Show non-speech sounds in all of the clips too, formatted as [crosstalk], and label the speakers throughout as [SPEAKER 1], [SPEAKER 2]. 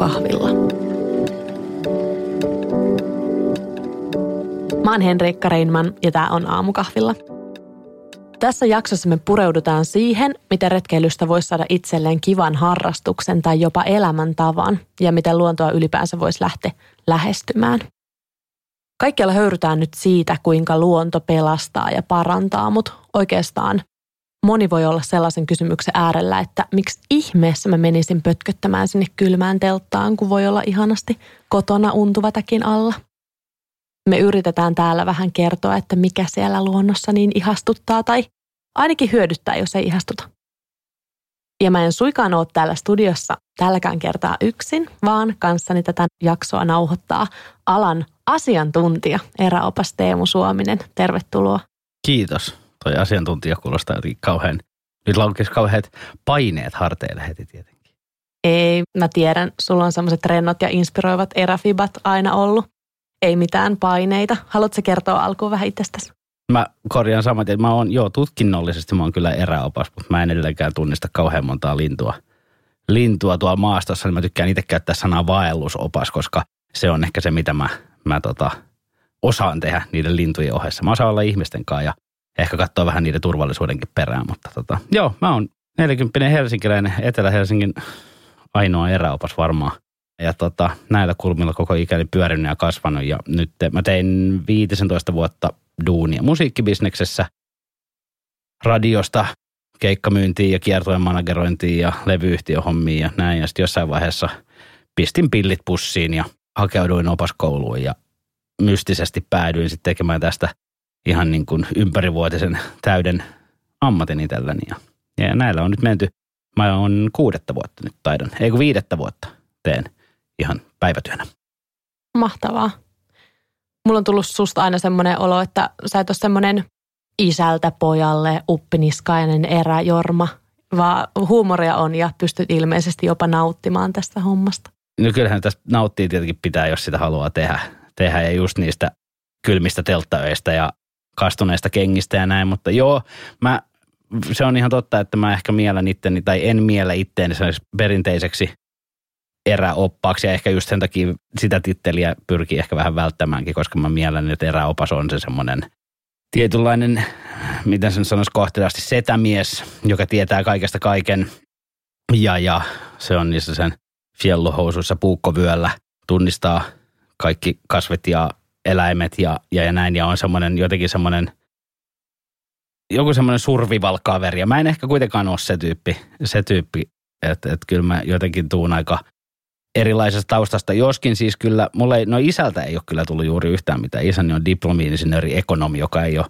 [SPEAKER 1] aamukahvilla. Mä oon Henriikka Reinman ja tää on aamukahvilla. Tässä jaksossa me pureudutaan siihen, miten retkeilystä voisi saada itselleen kivan harrastuksen tai jopa elämäntavan ja miten luontoa ylipäänsä voisi lähteä lähestymään. Kaikkialla höyrytään nyt siitä, kuinka luonto pelastaa ja parantaa, mutta oikeastaan moni voi olla sellaisen kysymyksen äärellä, että miksi ihmeessä mä menisin pötköttämään sinne kylmään telttaan, kun voi olla ihanasti kotona untuvatäkin alla. Me yritetään täällä vähän kertoa, että mikä siellä luonnossa niin ihastuttaa tai ainakin hyödyttää, jos ei ihastuta. Ja mä en suikaan ole täällä studiossa tälläkään kertaa yksin, vaan kanssani tätä jaksoa nauhoittaa alan asiantuntija, eräopas Teemu Suominen. Tervetuloa.
[SPEAKER 2] Kiitos. Toi asiantuntija kuulostaa jotenkin kauhean, nyt laukesi kauheat paineet harteille heti tietenkin.
[SPEAKER 1] Ei, mä tiedän, sulla on semmoiset rennot ja inspiroivat eräfibat aina ollut. Ei mitään paineita. Haluatko kertoa alkuun vähän itsestäsi?
[SPEAKER 2] Mä korjaan samat, että mä oon, joo, tutkinnollisesti mä oon kyllä eräopas, mutta mä en edelleenkään tunnista kauhean montaa lintua. Lintua tuolla maastossa, niin mä tykkään itse käyttää sanaa vaellusopas, koska se on ehkä se, mitä mä, mä tota, osaan tehdä niiden lintujen ohessa. Mä osaan olla ihmisten kanssa ja ehkä katsoa vähän niiden turvallisuudenkin perään, mutta tota, joo, mä oon 40 helsinkiläinen Etelä-Helsingin ainoa eräopas varmaan. Ja tota, näillä kulmilla koko ikäni pyörinyt ja kasvanut ja nyt mä tein 15 vuotta duunia musiikkibisneksessä, radiosta keikkamyyntiin ja kiertojen managerointiin ja levyyhtiöhommiin ja näin. Ja sitten jossain vaiheessa pistin pillit pussiin ja hakeuduin opaskouluun ja mystisesti päädyin sitten tekemään tästä ihan niin kuin ympärivuotisen täyden ammatin itselleni. Ja, ja näillä on nyt menty, mä oon kuudetta vuotta nyt taidan, ei kun viidettä vuotta teen ihan päivätyönä.
[SPEAKER 1] Mahtavaa. Mulla on tullut susta aina semmoinen olo, että sä et ole semmoinen isältä pojalle uppiniskainen eräjorma, vaan huumoria on ja pystyt ilmeisesti jopa nauttimaan tästä hommasta.
[SPEAKER 2] No kyllähän tästä nauttii tietenkin pitää, jos sitä haluaa tehdä. Tehdä ja just niistä kylmistä telttaöistä ja kastuneista kengistä ja näin, mutta joo, mä, se on ihan totta, että mä ehkä mielen itteni, tai en miele itteeni perinteiseksi eräoppaaksi ja ehkä just sen takia sitä titteliä pyrkii ehkä vähän välttämäänkin, koska mä mielen, että eräopas on se semmoinen tietynlainen, miten sen sanoisi kohteliaasti, setämies, joka tietää kaikesta kaiken. Ja, ja se on niissä sen fiellohousuissa puukkovyöllä, tunnistaa kaikki kasvit ja eläimet ja, ja, ja näin ja on semmoinen jotenkin semmoinen joku semmoinen survival kaveri. Ja mä en ehkä kuitenkaan ole se tyyppi, se tyyppi että, että kyllä mä jotenkin tuun aika erilaisesta taustasta. Joskin siis kyllä, mulle ei, no isältä ei ole kyllä tullut juuri yhtään mitään. Isäni on diplomi-insinööri ekonomi, joka ei ole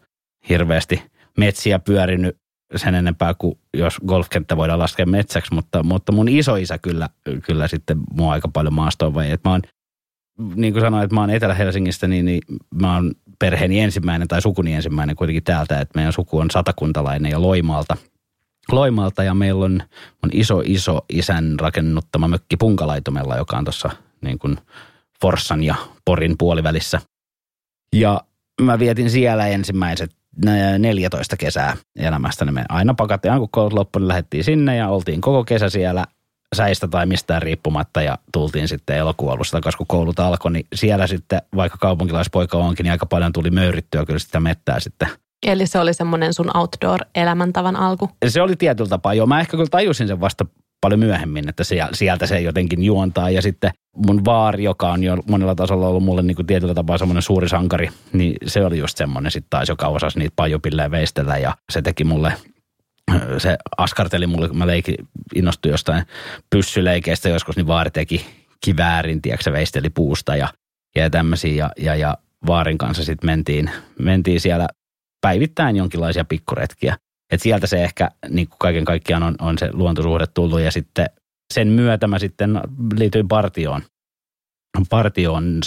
[SPEAKER 2] hirveästi metsiä pyörinyt sen enempää kuin jos golfkenttä voidaan laskea metsäksi, mutta, mutta mun isoisä kyllä, kyllä sitten mua aika paljon maastoon vai. Että mä oon, niin kuin sanoin, että mä oon Etelä-Helsingistä, niin, niin mä oon perheeni ensimmäinen tai sukuni ensimmäinen kuitenkin täältä, että meidän suku on satakuntalainen ja Loimaalta – Loimalta ja meillä on, on iso, iso isän rakennuttama mökki Punkalaitomella, joka on tuossa niin kuin Forssan ja Porin puolivälissä. Ja mä vietin siellä ensimmäiset 14 kesää elämästä. Me aina pakattiin, kun koulut loppu, niin lähdettiin sinne ja oltiin koko kesä siellä säistä tai mistään riippumatta ja tultiin sitten elokuun takaisin, kun koulut alkoi, niin siellä sitten, vaikka kaupunkilaispoika onkin, niin aika paljon tuli möyrittyä kyllä sitä mettää sitten
[SPEAKER 1] Eli se oli semmoinen sun outdoor-elämäntavan alku?
[SPEAKER 2] Se oli tietyllä tapaa, joo. Mä ehkä kyllä tajusin sen vasta paljon myöhemmin, että sieltä se jotenkin juontaa. Ja sitten mun vaari, joka on jo monella tasolla ollut mulle niin kuin tietyllä tapaa semmoinen suuri sankari, niin se oli just semmoinen sitten taas, joka osasi niitä pajupille veistellä ja se teki mulle se askarteli mulle, kun mä leikin, innostuin jostain pyssyleikeistä joskus, niin vaari teki kiväärin, tiedätkö, se veisteli puusta ja, ja tämmöisiä. Ja, ja, ja vaarin kanssa sitten mentiin, mentiin siellä päivittäin jonkinlaisia pikkuretkiä. Et sieltä se ehkä niin kuin kaiken kaikkiaan on, on se luontosuhde tullut ja sitten sen myötä mä sitten liityin partioon. Partioon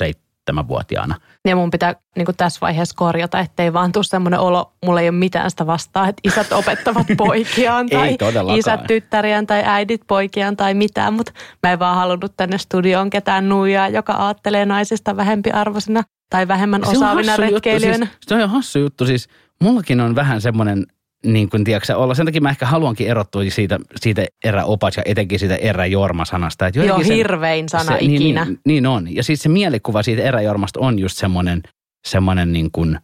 [SPEAKER 2] seitsemänvuotiaana.
[SPEAKER 1] Ja mun pitää niin kuin tässä vaiheessa korjata, ettei vaan tule semmoinen olo, mulla ei ole mitään sitä vastaa, että isät opettavat [laughs] poikiaan tai isät tyttäriään tai äidit poikiaan tai mitään, mutta mä en vaan halunnut tänne studioon ketään nuijaa, joka ajattelee naisista vähempiarvoisena tai vähemmän osaavina retkeilijöinä.
[SPEAKER 2] Siis, se on ihan hassu juttu siis mullakin on vähän semmoinen niin kuin, tiedätkö, olla. Sen takia mä ehkä haluankin erottua siitä, siitä eräopas ja etenkin siitä eräjorma-sanasta. Että
[SPEAKER 1] Joo, sen, hirvein sana
[SPEAKER 2] se,
[SPEAKER 1] ikinä.
[SPEAKER 2] Niin, niin, niin, on. Ja siis se mielikuva siitä eräjormasta on just semmoinen, semmoinen niin kuin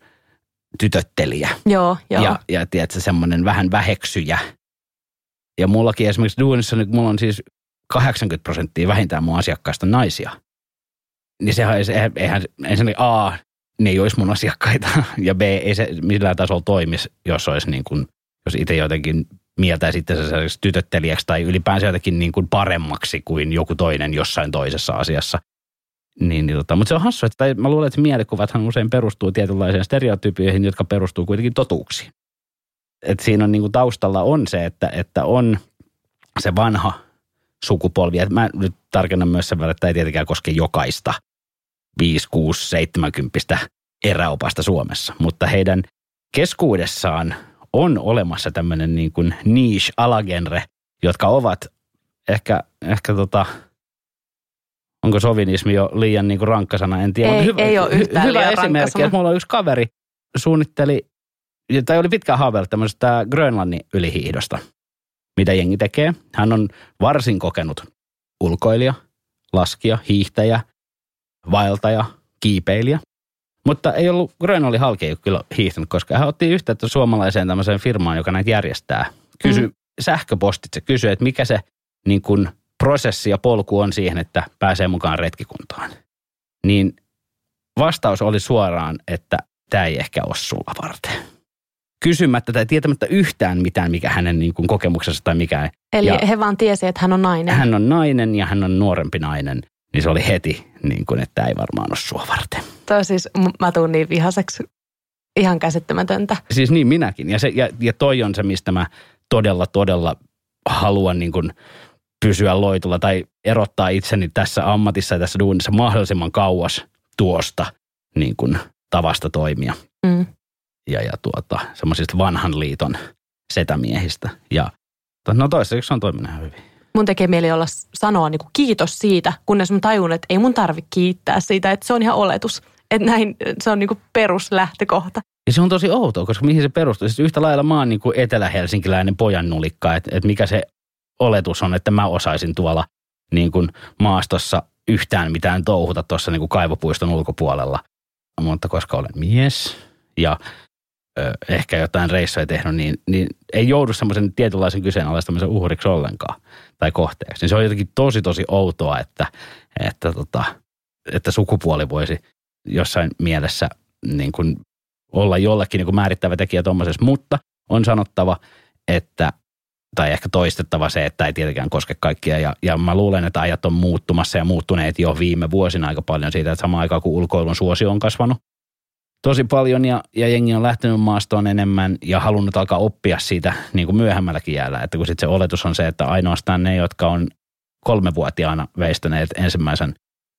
[SPEAKER 2] tytöttelijä.
[SPEAKER 1] Joo, joo.
[SPEAKER 2] Ja, ja tiedätkö, semmoinen vähän väheksyjä. Ja mullakin esimerkiksi duunissa nyt mulla on siis 80 prosenttia vähintään mun asiakkaista naisia. Niin sehän, eihän, ensinnäkin A, ne ei olisi mun asiakkaita, [laughs] ja B, ei se millään tasolla toimisi, jos olisi niin kuin, jos itse jotenkin mieltäisi itsensä tytöttelijäksi tai ylipäänsä jotenkin niin kuin paremmaksi kuin joku toinen jossain toisessa asiassa. Niin, niin tota, mutta se on hassu, että mä luulen, että mielikuvathan usein perustuu tietynlaisiin stereotypioihin, jotka perustuu kuitenkin totuuksiin. Et siinä on niin kuin taustalla on se, että, että on se vanha sukupolvi. Et mä nyt tarkennan myös sen verran, että ei tietenkään koske jokaista 5, 6, 70 eräopasta Suomessa, mutta heidän keskuudessaan on olemassa tämmöinen niin kuin niche alagenre, jotka ovat ehkä, ehkä tota, onko sovinismi jo liian niin kuin rankka sana, en tiedä.
[SPEAKER 1] Ei, hyvä, ei ole yhtään
[SPEAKER 2] Hyvä esimerkki, että mulla on yksi kaveri suunnitteli, tai oli pitkään haaveilla tämmöisestä Grönlannin ylihiihdosta, mitä jengi tekee. Hän on varsin kokenut ulkoilija, laskija, hiihtäjä, vaeltaja, kiipeilijä. Mutta ei ollut, Grönlannin halki ei kyllä hiihtänyt, koska hän otti yhteyttä suomalaiseen tämmöiseen firmaan, joka näitä järjestää. Kysy mm. sähköpostitse, kysyi, että mikä se niin kuin prosessi ja polku on siihen, että pääsee mukaan retkikuntaan. Niin vastaus oli suoraan, että tämä ei ehkä ole sulla varten. Kysymättä tai tietämättä yhtään mitään, mikä hänen niin kuin kokemuksessa tai mikä.
[SPEAKER 1] Eli ja he vaan tiesi, että hän on nainen.
[SPEAKER 2] Hän on nainen ja hän on nuorempi nainen. Niin se oli heti, niin kuin, että ei varmaan ole sua varten.
[SPEAKER 1] Toi siis, mä tuun niin vihaseksi. Ihan käsittämätöntä.
[SPEAKER 2] Siis niin minäkin. Ja, se, ja, ja toi on se, mistä mä todella, todella haluan niin kuin pysyä loitulla tai erottaa itseni tässä ammatissa ja tässä duunissa mahdollisimman kauas tuosta niin kuin, tavasta toimia. Mm. Ja, ja tuota, semmoisista vanhan liiton setämiehistä. Ja no toistaiseksi on toiminut hyvin
[SPEAKER 1] mun tekee mieli olla sanoa niin kuin kiitos siitä, kunnes mä tajun, että ei mun tarvi kiittää siitä, että se on ihan oletus. Että näin, se on niin kuin peruslähtökohta.
[SPEAKER 2] Ja se on tosi outoa, koska mihin se perustuu? Siis yhtä lailla mä oon niin kuin etelä-helsinkiläinen pojan nulikka, että, että mikä se oletus on, että mä osaisin tuolla niin kuin maastossa yhtään mitään touhuta tuossa niin kuin kaivopuiston ulkopuolella. Mutta koska olen mies ja ehkä jotain reissuja tehnyt, niin, niin ei joudu semmoisen tietynlaisen kyseenalaistamisen uhriksi ollenkaan tai kohteeksi. Niin se on jotenkin tosi tosi outoa, että, että, tota, että sukupuoli voisi jossain mielessä niin kuin olla jollekin niin kuin määrittävä tekijä tuommoisessa, mutta on sanottava, että tai ehkä toistettava se, että ei tietenkään koske kaikkia. Ja, ja mä luulen, että ajat on muuttumassa ja muuttuneet jo viime vuosina aika paljon siitä, että samaan aikaan kun ulkoilun suosio on kasvanut tosi paljon ja, ja jengi on lähtenyt maastoon enemmän ja halunnut alkaa oppia siitä niin kuin myöhemmälläkin jäällä. Että kun sitten se oletus on se, että ainoastaan ne, jotka on kolmevuotiaana veistäneet ensimmäisen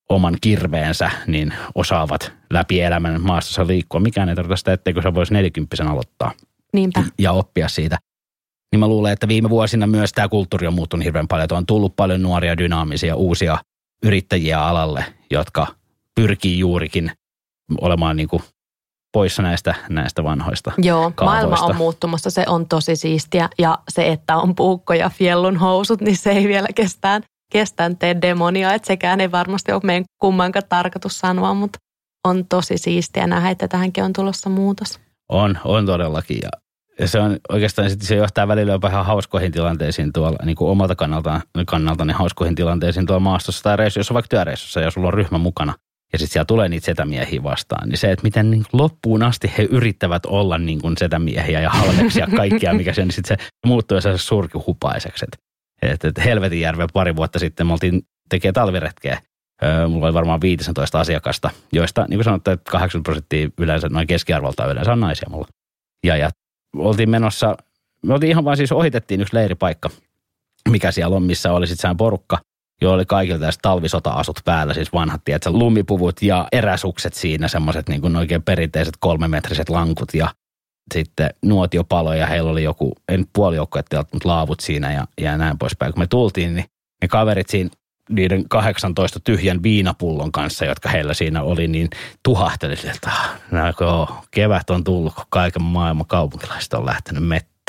[SPEAKER 2] oman kirveensä, niin osaavat läpi elämän maastossa liikkua. Mikään ei tarkoita sitä, etteikö se voisi nelikymppisen aloittaa.
[SPEAKER 1] Niinpä.
[SPEAKER 2] Ja oppia siitä. Niin mä luulen, että viime vuosina myös tämä kulttuuri on muuttunut hirveän paljon. On tullut paljon nuoria, dynaamisia, uusia yrittäjiä alalle, jotka pyrkii juurikin olemaan niin kuin poissa näistä, näistä vanhoista
[SPEAKER 1] Joo,
[SPEAKER 2] kaavoista.
[SPEAKER 1] maailma on muuttumassa, se on tosi siistiä. Ja se, että on puukko ja fiellun housut, niin se ei vielä kestään, kestään tee demonia. Että sekään ei varmasti ole meidän kummankaan tarkoitus sanoa, mutta on tosi siistiä nähdä, että tähänkin on tulossa muutos.
[SPEAKER 2] On, on todellakin. Ja ja se on oikeastaan, se johtaa välillä jopa ihan hauskoihin tilanteisiin tuolla, niin kuin omalta kannalta, kannalta niin hauskoihin tilanteisiin tuolla maastossa tai reissussa, jos on vaikka työreissussa ja sulla on ryhmä mukana – ja sitten siellä tulee niitä setämiehiä vastaan, niin se, että miten niin loppuun asti he yrittävät olla niin kuin setämiehiä ja halveksia kaikkia, mikä se, niin sitten se muuttuu se surkihupaiseksi. Että et Helvetinjärven pari vuotta sitten me oltiin tekee talviretkeä. Mulla oli varmaan 15 asiakasta, joista niin kuin sanottu, että 80 prosenttia yleensä, noin keskiarvolta yleensä on naisia mulla. Ja, ja oltiin menossa, me oltiin ihan vaan siis ohitettiin yksi leiripaikka, mikä siellä on, missä oli sitten porukka – joilla oli kaikilta tästä talvisota-asut päällä, siis vanhat, tiedätkö, lumipuvut ja eräsukset siinä, semmoiset niin kuin oikein perinteiset kolmemetriset lankut ja sitten nuotiopalo ja heillä oli joku, en puolijoukkuetta, mutta laavut siinä ja, ja näin poispäin. Kun me tultiin, niin ne kaverit siinä niiden 18 tyhjän viinapullon kanssa, jotka heillä siinä oli, niin tuhahteli sieltä. No, kevät on tullut, kun kaiken maailman kaupunkilaiset on lähtenyt mettään.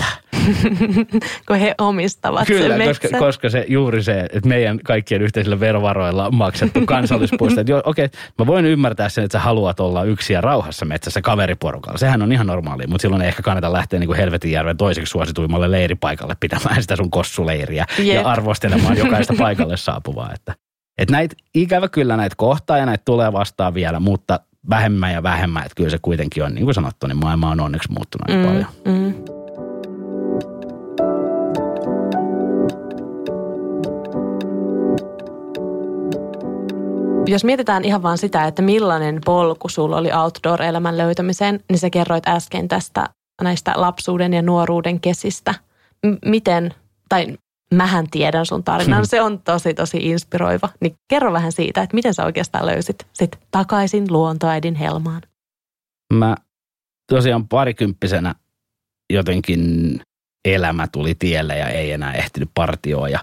[SPEAKER 2] [laughs]
[SPEAKER 1] kun he omistavat
[SPEAKER 2] Kyllä,
[SPEAKER 1] sen
[SPEAKER 2] koska, koska se, juuri se, että meidän kaikkien yhteisillä verovaroilla maksettu kansallispuisto. [laughs] Okei, okay, mä voin ymmärtää sen, että sä haluat olla yksi ja rauhassa metsässä kaveriporukalla. Sehän on ihan normaali, mutta silloin ei ehkä kannata lähteä niin kuin Helvetinjärven toiseksi suosituimmalle leiripaikalle pitämään sitä sun kossuleiriä Jep. ja arvostelemaan [laughs] jokaista paikalle saapuvaa. Että, että näitä, ikävä kyllä näitä kohtaa ja näitä tulee vastaan vielä, mutta vähemmän ja vähemmän. Että kyllä se kuitenkin on, niin kuin sanottu, niin maailma on onneksi muuttunut mm, paljon. Mm.
[SPEAKER 1] Jos mietitään ihan vaan sitä, että millainen polku sulla oli outdoor-elämän löytämiseen, niin sä kerroit äsken tästä näistä lapsuuden ja nuoruuden kesistä. M- miten, tai mähän tiedän sun tarinan, [laughs] se on tosi tosi inspiroiva. Niin kerro vähän siitä, että miten sä oikeastaan löysit sit takaisin luontoäidin helmaan.
[SPEAKER 2] Mä tosiaan parikymppisenä jotenkin elämä tuli tielle ja ei enää ehtinyt partioon ja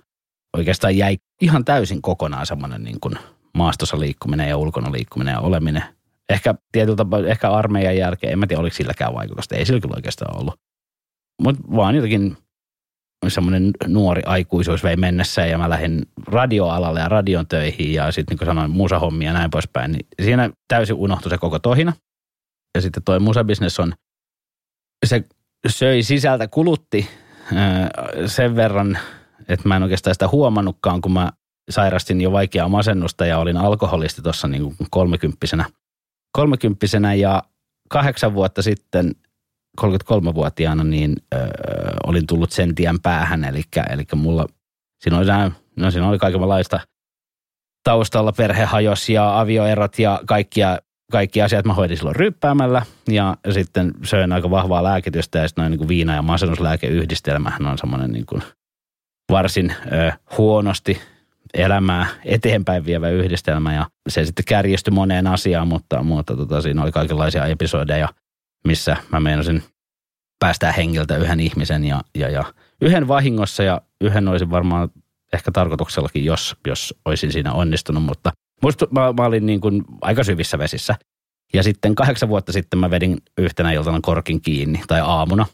[SPEAKER 2] oikeastaan jäi ihan täysin kokonaan semmoinen niin kuin maastossa liikkuminen ja ulkona liikkuminen ja oleminen. Ehkä tietyltä, ehkä armeijan jälkeen, en mä tiedä oliko silläkään vaikutusta, ei sillä kyllä oikeastaan ollut. Mutta vaan jotenkin semmoinen nuori aikuisuus vei mennessä ja mä lähdin radioalalle ja radion töihin ja sitten niin kuin sanoin musahommia ja näin poispäin. Niin siinä täysin unohtui se koko tohina. Ja sitten toi musabisnes on, se söi sisältä, kulutti sen verran, että mä en oikeastaan sitä huomannutkaan, kun mä sairastin jo vaikeaa masennusta ja olin alkoholisti tuossa niin kolmekymppisenä. Kolmekymppisenä ja kahdeksan vuotta sitten 33-vuotiaana niin ö, olin tullut sen tien päähän, eli, eli mulla siinä oli, no, siinä oli kaikenlaista taustalla, perhehajos ja avioerot ja kaikkia, kaikki asiat mä hoidin silloin ryppäämällä ja sitten söin aika vahvaa lääkitystä ja sitten noin niin kuin viina- ja masennuslääkeyhdistelmähän on semmoinen niin kuin varsin ö, huonosti elämää eteenpäin vievä yhdistelmä ja se sitten kärjistyi moneen asiaan, mutta, mutta tota, siinä oli kaikenlaisia episodeja, missä mä meinasin päästää hengiltä yhden ihmisen ja, ja, ja yhden vahingossa ja yhden olisin varmaan ehkä tarkoituksellakin, jos, jos olisin siinä onnistunut, mutta musta mä, mä olin niin kuin aika syvissä vesissä. Ja sitten kahdeksan vuotta sitten mä vedin yhtenä iltana korkin kiinni, tai aamuna,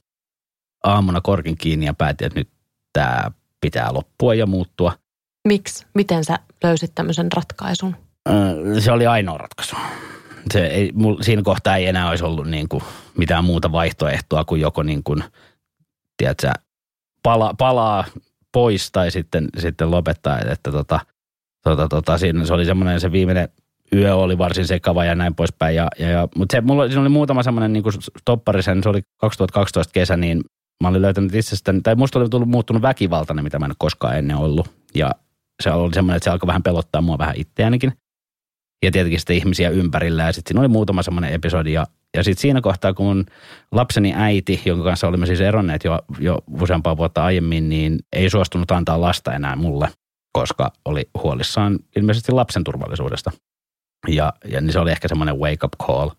[SPEAKER 2] aamuna korkin kiinni ja päätin, että nyt tämä pitää loppua ja muuttua.
[SPEAKER 1] Miksi? Miten sä löysit tämmöisen ratkaisun?
[SPEAKER 2] Se oli ainoa ratkaisu. Se ei, mul, siinä kohtaa ei enää olisi ollut niin kuin mitään muuta vaihtoehtoa kuin joko niin kuin, tiedätkö, pala, palaa pois tai sitten, sitten lopettaa. Että tota, tota, tota, siinä se oli semmoinen se viimeinen yö oli varsin sekava ja näin poispäin. Ja, ja, ja, mutta se, mulla, siinä oli muutama semmoinen niin stoppari sen, se oli 2012 kesä, niin mä olin löytänyt itsestäni, tai musta oli tullut muuttunut väkivaltainen, mitä mä en ole koskaan ennen ollut. Ja se oli semmoinen, että se alkoi vähän pelottaa mua vähän itseänikin. Ja tietenkin sitten ihmisiä ympärillä. Ja sitten siinä oli muutama semmoinen episodi. Ja, ja sitten siinä kohtaa, kun mun lapseni äiti, jonka kanssa olimme siis eronneet jo, jo useampaa vuotta aiemmin, niin ei suostunut antaa lasta enää mulle, koska oli huolissaan ilmeisesti lapsen turvallisuudesta. Ja, ja niin se oli ehkä semmoinen wake up call.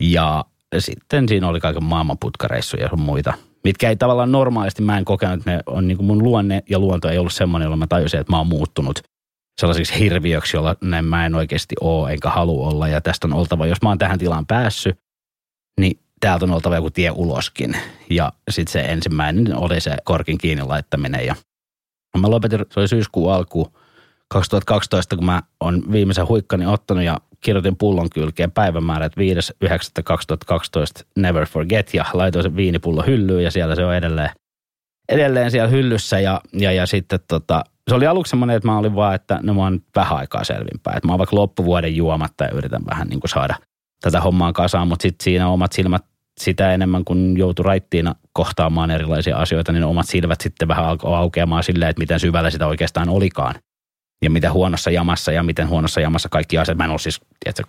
[SPEAKER 2] Ja sitten siinä oli kaiken maailman putkareissuja ja muita mitkä ei tavallaan normaalisti, mä en kokenut, että ne on niin kuin mun luonne ja luonto ei ollut semmoinen, jolla mä tajusin, että mä oon muuttunut sellaisiksi hirviöksi, jolla näin mä en oikeasti ole enkä halua olla. Ja tästä on oltava, jos mä oon tähän tilaan päässyt, niin täältä on oltava joku tie uloskin. Ja sitten se ensimmäinen oli se korkin kiinni laittaminen. Ja mä lopetin, se oli syyskuun alku 2012, kun mä oon viimeisen huikkani ottanut ja kirjoitin pullon kylkeen päivämäärät 5.9.2012 Never Forget ja laitoin sen viinipullo hyllyyn ja siellä se on edelleen, edelleen siellä hyllyssä ja, ja, ja sitten tota, se oli aluksi semmoinen, että mä olin vaan, että no mä oon vähän aikaa selvinpäin. Että mä oon vaikka loppuvuoden juomatta ja yritän vähän niin kuin saada tätä hommaa kasaan, mutta sitten siinä omat silmät sitä enemmän, kun joutui raittiina kohtaamaan erilaisia asioita, niin omat silmät sitten vähän alkoi aukeamaan silleen, että miten syvällä sitä oikeastaan olikaan ja mitä huonossa jamassa ja miten huonossa jamassa kaikki asiat. Mä en ole siis tiedätkö,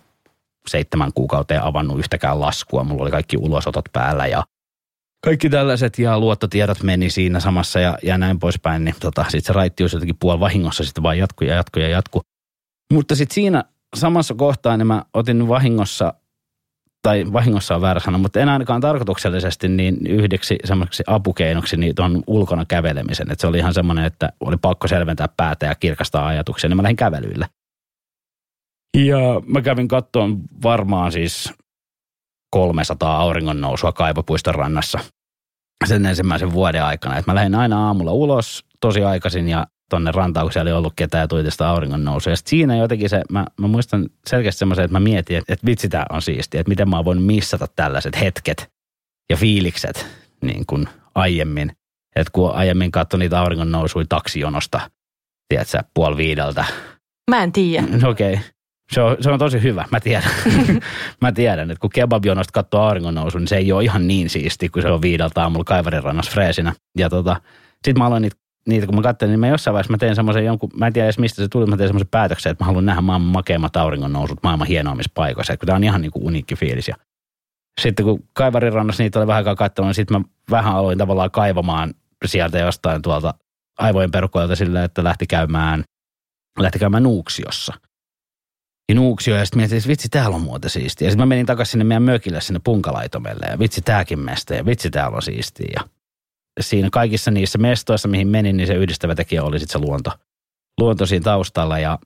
[SPEAKER 2] seitsemän kuukauteen avannut yhtäkään laskua. Mulla oli kaikki ulosotot päällä ja kaikki tällaiset ja luottotiedot meni siinä samassa ja, ja näin poispäin. Niin tota, sitten se raittius jotenkin puoli vahingossa sitten vaan jatku ja jatku ja jatku. Mutta sitten siinä samassa kohtaa niin mä otin vahingossa tai vahingossa on väärä sana, mutta en ainakaan tarkoituksellisesti niin yhdeksi semmoiseksi apukeinoksi niin tuon ulkona kävelemisen. Että se oli ihan semmoinen, että oli pakko selventää päätä ja kirkastaa ajatuksia, niin mä lähdin kävelyille. Ja mä kävin kattoon varmaan siis 300 auringon nousua Kaivopuiston rannassa. sen ensimmäisen vuoden aikana. Että mä lähdin aina aamulla ulos tosi aikaisin ja tonne rantaan, kun siellä ei ollut ketään ja tuli tästä auringon nousu. Ja siinä jotenkin se, mä, mä muistan selkeästi semmoisen, että mä mietin, että, että vitsi tää on siistiä, että miten mä voin missata tällaiset hetket ja fiilikset niin kuin aiemmin. Että kun aiemmin katsoi niitä auringon nousui taksijonosta, tiedätkö, puoli viideltä.
[SPEAKER 1] Mä en tiedä.
[SPEAKER 2] Okei. Okay. Se on, se on tosi hyvä, mä tiedän. [laughs] mä tiedän, että kun kebabjonosta katsoo auringon nousu, niin se ei ole ihan niin siisti, kun se on viideltä aamulla Kaivarin rannassa freesinä. Ja tota, sitten mä aloin niitä niitä, kun mä katsoin, niin mä jossain vaiheessa mä tein semmoisen jonkun, mä en tiedä edes mistä se tuli, mä tein semmoisen päätöksen, että mä haluan nähdä maailman makeimmat auringon nousut maailman hienoimmissa paikoissa, että tämä on ihan niin kuin uniikki fiilis. Ja sitten kun Kaivarin rannassa niitä oli vähän aikaa katsonut, niin sitten mä vähän aloin tavallaan kaivamaan sieltä jostain tuolta aivojen perukoilta sillä, että lähti käymään, lähti käymään Nuuksiossa. Ja Nuuksio, ja sitten mietin, että vitsi, täällä on muuten siistiä. Ja sitten mä menin takaisin sinne meidän mökille, sinne punkalaitomelle, ja vitsi, tääkin mesta, ja vitsi, täällä on siistiä. Ja siinä kaikissa niissä mestoissa, mihin menin, niin se yhdistävä tekijä oli sitten se luonto, luonto siinä taustalla. Ja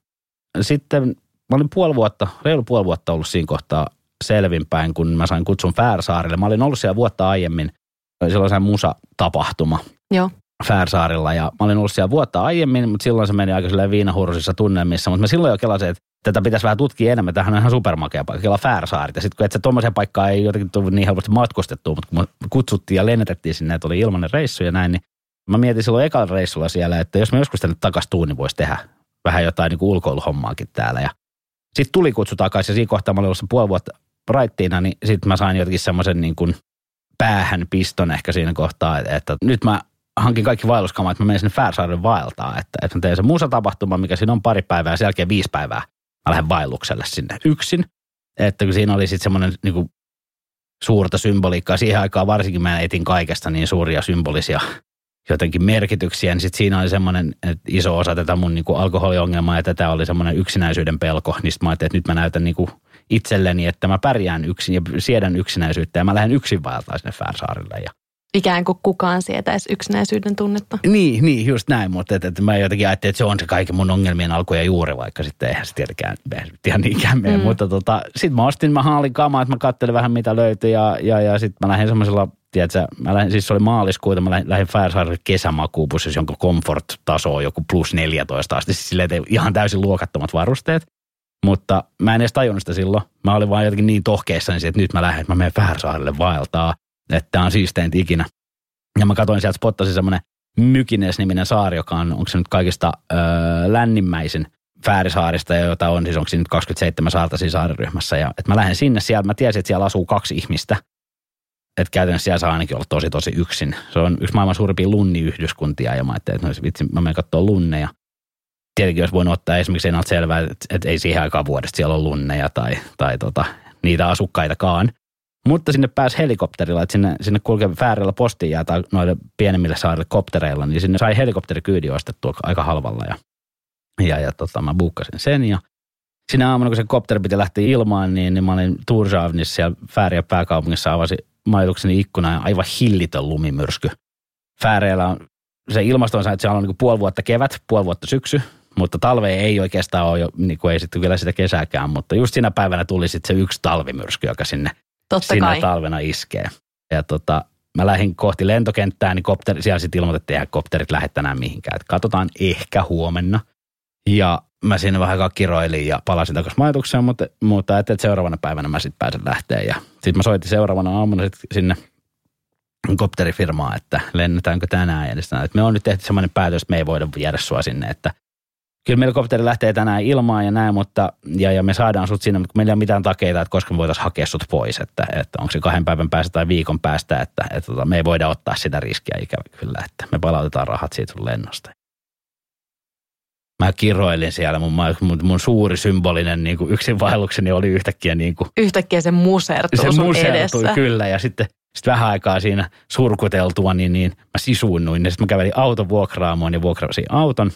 [SPEAKER 2] sitten mä olin puoli vuotta, reilu puoli vuotta ollut siinä kohtaa selvinpäin, kun mä sain kutsun Färsaarille. Mä olin ollut siellä vuotta aiemmin, silloin se musa-tapahtuma.
[SPEAKER 1] Joo.
[SPEAKER 2] Färsaarilla ja mä olin ollut siellä vuotta aiemmin, mutta silloin se meni aika silleen viinahurusissa tunnelmissa, mutta mä silloin jo kelasin, että tätä pitäisi vähän tutkia enemmän. Tähän on ihan supermakea paikka, Kela Färsaarit. Ja sitten kun et se tuommoiseen paikkaan ei jotenkin tullut niin helposti matkustettua, mutta kun me kutsuttiin ja lennetettiin sinne, että oli ilmainen reissu ja näin, niin mä mietin silloin ekalla reissulla siellä, että jos me joskus tänne takaisin tuun, niin voisi tehdä vähän jotain niin kuin ulkoiluhommaakin täällä. Ja sitten tuli kutsu takaisin ja siinä kohtaa mä olin ollut puoli vuotta raittiina, niin sitten mä sain jotenkin semmoisen niin kuin päähän piston ehkä siinä kohtaa, että, nyt mä hankin kaikki vaelluskamat, että mä menen sinne Färsaaren vaeltaa, että, että mä teen sen musatapahtuma, mikä siinä on pari päivää ja sen jälkeen viisi päivää mä lähden vaellukselle sinne yksin. Että kun siinä oli sitten semmoinen niin suurta symboliikkaa, siihen aikaan varsinkin mä etin kaikesta niin suuria symbolisia jotenkin merkityksiä, niin sitten siinä oli semmoinen iso osa tätä mun niin alkoholiongelmaa ja tätä oli semmoinen yksinäisyyden pelko, niin sitten mä ajattelin, että nyt mä näytän niin itselleni, että mä pärjään yksin ja siedän yksinäisyyttä ja mä lähden yksin vaeltaa sinne Färsaarille ja
[SPEAKER 1] ikään kuin kukaan sietäisi yksinäisyyden tunnetta.
[SPEAKER 2] Niin, niin just näin, mutta et, et mä jotenkin ajattelin, että se on se kaiken mun ongelmien alku ja juuri, vaikka sitten eihän se tietenkään ihan niinkään mene. Mm. Mutta tota, sitten mä ostin, mä haalin kamaa, että mä kattelin vähän mitä löytyi ja, ja, ja sitten mä lähdin semmoisella, tiedätkö, mä lähdin, siis se oli maaliskuuta, mä lähdin, lähdin Färsaarille kesämakuubussissa, jonka comfort-taso on joku plus 14 asti, siis silleen, ihan täysin luokattomat varusteet. Mutta mä en edes tajunnut sitä silloin. Mä olin vaan jotenkin niin tohkeissani, että nyt mä lähden, että mä menen Färsaarille vaeltaa että tämä on siisteintä ikinä. Ja mä katsoin sieltä, spottasin semmoinen Mykines-niminen saari, joka on, onko se nyt kaikista öö, lännimmäisin Fäärisaarista, jota on siis onko se nyt 27 saarta siinä saariryhmässä. Ja, että mä lähden sinne siellä, mä tiesin, että siellä asuu kaksi ihmistä. Että käytännössä siellä saa ainakin olla tosi tosi yksin. Se on yksi maailman suurimpia lunniyhdyskuntia ja mä ajattelin, että no, vitsi, mä menen katsoa lunneja. Tietenkin olisi voinut ottaa esimerkiksi enää selvää, että, että ei siihen aikaan vuodesta siellä ole lunneja tai, tai tota, niitä asukkaitakaan. Mutta sinne pääsi helikopterilla, että sinne, sinne kulkee väärillä postia tai noille pienemmille saarille koptereilla, niin sinne sai helikopterikyydi ostettua aika halvalla. Ja, ja, ja tota, mä buukkasin sen ja sinä aamuna, kun se kopteri piti lähteä ilmaan, niin, niin mä olin Tursavnissa siellä Fääriä pääkaupungissa, avasi majoitukseni ikkuna ja aivan hillitön lumimyrsky. Fääreillä on se ilmasto on, että siellä on niin puoli vuotta kevät, puoli vuotta syksy, mutta talve ei oikeastaan ole niin kuin ei sitten vielä sitä kesääkään, mutta just siinä päivänä tuli sitten se yksi talvimyrsky, joka sinne Totta sinä kai. talvena iskee. Ja tota, mä lähdin kohti lentokenttää, niin kopteri, siellä sitten ilmoitettiin, että kopterit lähettänään mihinkään. Että katsotaan ehkä huomenna. Ja mä siinä vähän kiroilin ja palasin takaisin majoitukseen, mutta, mutta että seuraavana päivänä mä sitten pääsen lähteä. Ja sitten mä soitin seuraavana aamuna sit sinne kopterifirmaan, että lennetäänkö tänään. Ja niin että me on nyt tehty semmoinen päätös, että me ei voida viedä sua sinne, että kyllä meillä kopteri lähtee tänään ilmaan ja näin, mutta ja, ja me saadaan sut sinne, mutta meillä ei ole mitään takeita, että koska me voitaisiin hakea sut pois, että, että onko se kahden päivän päästä tai viikon päästä, että, että, että tota, me ei voida ottaa sitä riskiä ikävä kyllä, että me palautetaan rahat siitä sun lennosta. Mä kiroilin siellä, mun, mun, mun suuri symbolinen niin kuin yksinvaellukseni oli yhtäkkiä niin kuin,
[SPEAKER 1] Yhtäkkiä se musertui
[SPEAKER 2] se musertui,
[SPEAKER 1] edessä.
[SPEAKER 2] kyllä, ja sitten sitten vähän aikaa siinä surkuteltua, niin, niin mä sisuunnuin. Ja sitten mä kävelin auton vuokraamoon ja vuokrasin auton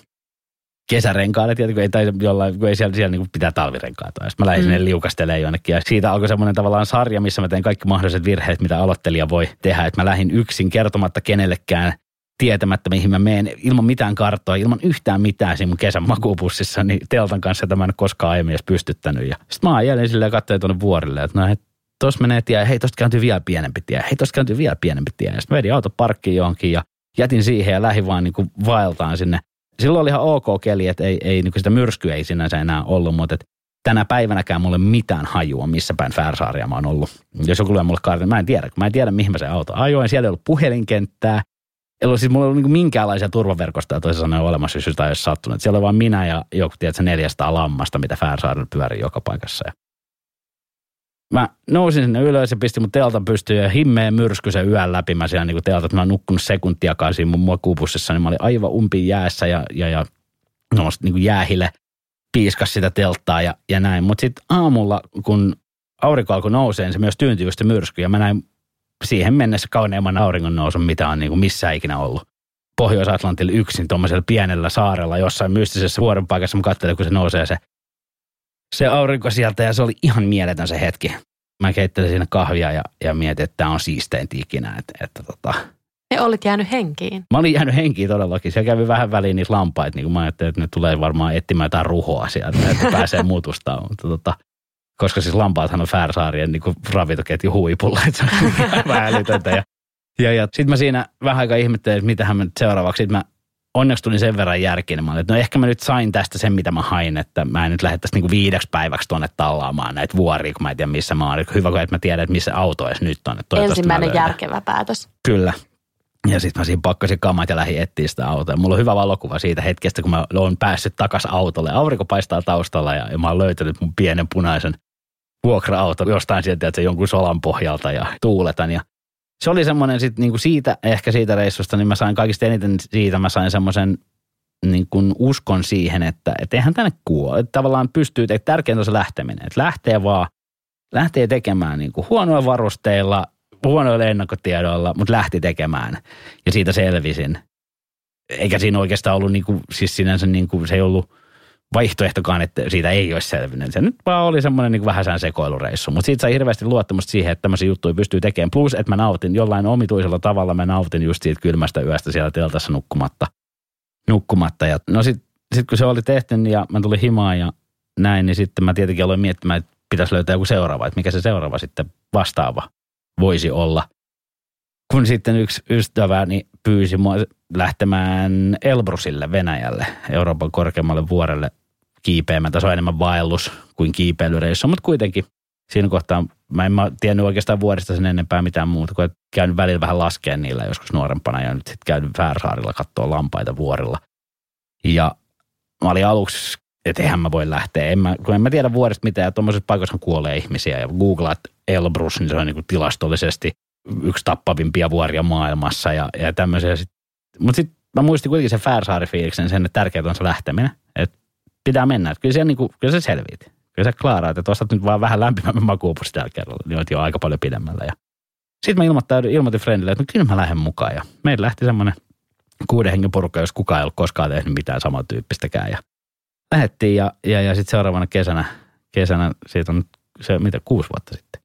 [SPEAKER 2] kesärenkaalle, tietenkin ei, tai jollain, kun ei siellä, siellä niin pitää talvirenkaata. Sitten mä lähdin mm. sinne liukastelemaan jonnekin ja siitä alkoi semmoinen tavallaan sarja, missä mä tein kaikki mahdolliset virheet, mitä aloittelija voi tehdä. Että mä lähdin yksin kertomatta kenellekään tietämättä, mihin mä menen, ilman mitään karttoa, ilman yhtään mitään siinä mun kesän makuupussissa, niin teltan kanssa tämän koskaan aiemmin edes pystyttänyt. Ja sitten mä ajelin silleen ja katsoin tuonne vuorille, että no, et, tuossa menee tie, hei tuosta kääntyy vielä pienempi tie, hei tuosta kääntyy vielä pienempi tie. Ja sitten vedin auto parkkiin johonkin ja jätin siihen ja lähdin vaan niin kuin vaeltaan sinne. Silloin oli ihan ok keli, että ei, ei niin sitä myrskyä ei sinänsä enää ollut, mutta tänä päivänäkään mulle mitään hajua, missä päin Färsaaria mä oon ollut. Jos joku lyö mulle kartin, mä en tiedä, kun mä en tiedä, mihin mä se auto ajoin. Siellä ei ollut puhelinkenttää. Ei ollut siis mulla ei ollut niin minkäänlaisia turvaverkostoja toisin sanoen olemassa, jos jotain olisi sattunut. Siellä oli vain minä ja joku, tiedätkö, 400 lammasta, mitä Färsaarilla pyörii joka paikassa. Ja mä nousin sinne ylös ja pistin mun teltan pystyyn ja himmeen myrsky se yön läpi. Mä siellä niin teltat, mä en nukkunut sekuntiakaan siinä mun makuupussissa, niin mä olin aivan umpi jäässä ja, ja, ja no, niin jäähille piiskas sitä telttaa ja, ja näin. Mutta sitten aamulla, kun aurinko alkoi nousee, niin se myös tyyntyi just myrsky ja mä näin siihen mennessä kauneimman auringon nousun, mitä on niin kuin missään ikinä ollut. Pohjois-Atlantilla yksin tuommoisella pienellä saarella jossain mystisessä vuoren paikassa. Mä katselin, kun se nousee se se aurinko sieltä ja se oli ihan mieletön se hetki. Mä keittelin siinä kahvia ja, ja mietin, että tämä on siisteintä ikinä. Että, että tota.
[SPEAKER 1] Ja olit jäänyt henkiin.
[SPEAKER 2] Mä olin jäänyt henkiin todellakin. Se kävi vähän väliin niitä lampaita, niin kuin mä ajattelin, että ne tulee varmaan etsimään jotain ruhoa sieltä, että pääsee [laughs] mutustaan. Mutta tota, koska siis lampaathan on Färsaarien niin ravintoketju huipulla, että se on [laughs] vähän älytöntä. Ja, ja, ja sitten mä siinä vähän aika ihmettelin, että mitähän mä nyt seuraavaksi. Sitten mä onneksi tuli sen verran järkiin. Mä olin, että no ehkä mä nyt sain tästä sen, mitä mä hain, että mä en nyt lähettäisi niinku viideksi päiväksi tuonne tallaamaan näitä vuoria, kun mä en tiedä missä mä oon. Hyvä, että mä tiedän, että missä auto edes nyt on.
[SPEAKER 1] Ensimmäinen järkevä päätös.
[SPEAKER 2] Kyllä. Ja sitten mä siinä pakkasin kamat ja lähdin etsiä sitä autoa. Mulla on hyvä valokuva siitä hetkestä, kun mä oon päässyt takas autolle. Aurinko paistaa taustalla ja, ja mä oon löytänyt mun pienen punaisen vuokra-auto jostain sieltä, että se jonkun solan pohjalta ja tuuletan. Ja se oli semmoinen sit niinku siitä, ehkä siitä reissusta, niin mä sain kaikista eniten siitä, mä sain semmoisen niin kuin uskon siihen, että et eihän tänne kuole. Että tavallaan pystyy, että tärkeintä on se lähteminen. Että lähtee vaan, lähtee tekemään niin kuin huonoilla varusteilla, huonoilla ennakkotiedoilla, mutta lähti tekemään. Ja siitä selvisin. Eikä siinä oikeastaan ollut, niin kuin, siis sinänsä niin kuin, se ei ollut – vaihtoehtokaan, että siitä ei olisi selvinnyt. Se nyt vaan oli semmoinen niin vähän sään sekoilureissu, mutta siitä sai hirveästi luottamusta siihen, että tämmöisiä juttuja pystyy tekemään. Plus, että mä nautin jollain omituisella tavalla, mä nautin just siitä kylmästä yöstä siellä teltassa nukkumatta. nukkumatta. Ja no sitten sit kun se oli tehty niin ja mä tulin himaan ja näin, niin sitten mä tietenkin aloin miettimään, että pitäisi löytää joku seuraava, että mikä se seuraava sitten vastaava voisi olla. Kun sitten yksi ystäväni pyysi mua lähtemään Elbrusille Venäjälle, Euroopan korkeammalle vuorelle kiipeämään. Tässä on enemmän vaellus kuin kiipeilyreissu, mutta kuitenkin siinä kohtaa mä en mä tiennyt oikeastaan vuodesta sen enempää mitään muuta, kun käynyt välillä vähän laskeen niillä joskus nuorempana ja nyt sitten käynyt Färsaarilla katsoa lampaita vuorilla. Ja mä olin aluksi, että eihän mä voi lähteä. En mä, kun en mä tiedä vuodesta mitään, ja tuommoisessa paikassa kuolee ihmisiä ja googlaat Elbrus, niin se on niin kuin tilastollisesti yksi tappavimpia vuoria maailmassa ja, ja tämmöisiä. Mutta sitten mä muistin kuitenkin sen Färsaari-fiiliksen, sen, että tärkeää on se lähteminen. Pitää mennä. Kyllä, se, niin kuin, kyllä se selviit. Kyllä se klaaraat, että ostat nyt vaan vähän lämpimämmän makuupussi tällä kerralla. Niin olet jo aika paljon pidemmällä. Ja sitten mä ilmoittauduin, ilmoitin friendille, että no kyllä mä lähden mukaan. Ja meillä lähti semmoinen kuuden hengen porukka, jos kukaan ei ollut koskaan tehnyt mitään samantyyppistäkään. Ja lähettiin ja, ja, ja sitten seuraavana kesänä, kesänä, siitä on se, mitä, kuusi vuotta sitten.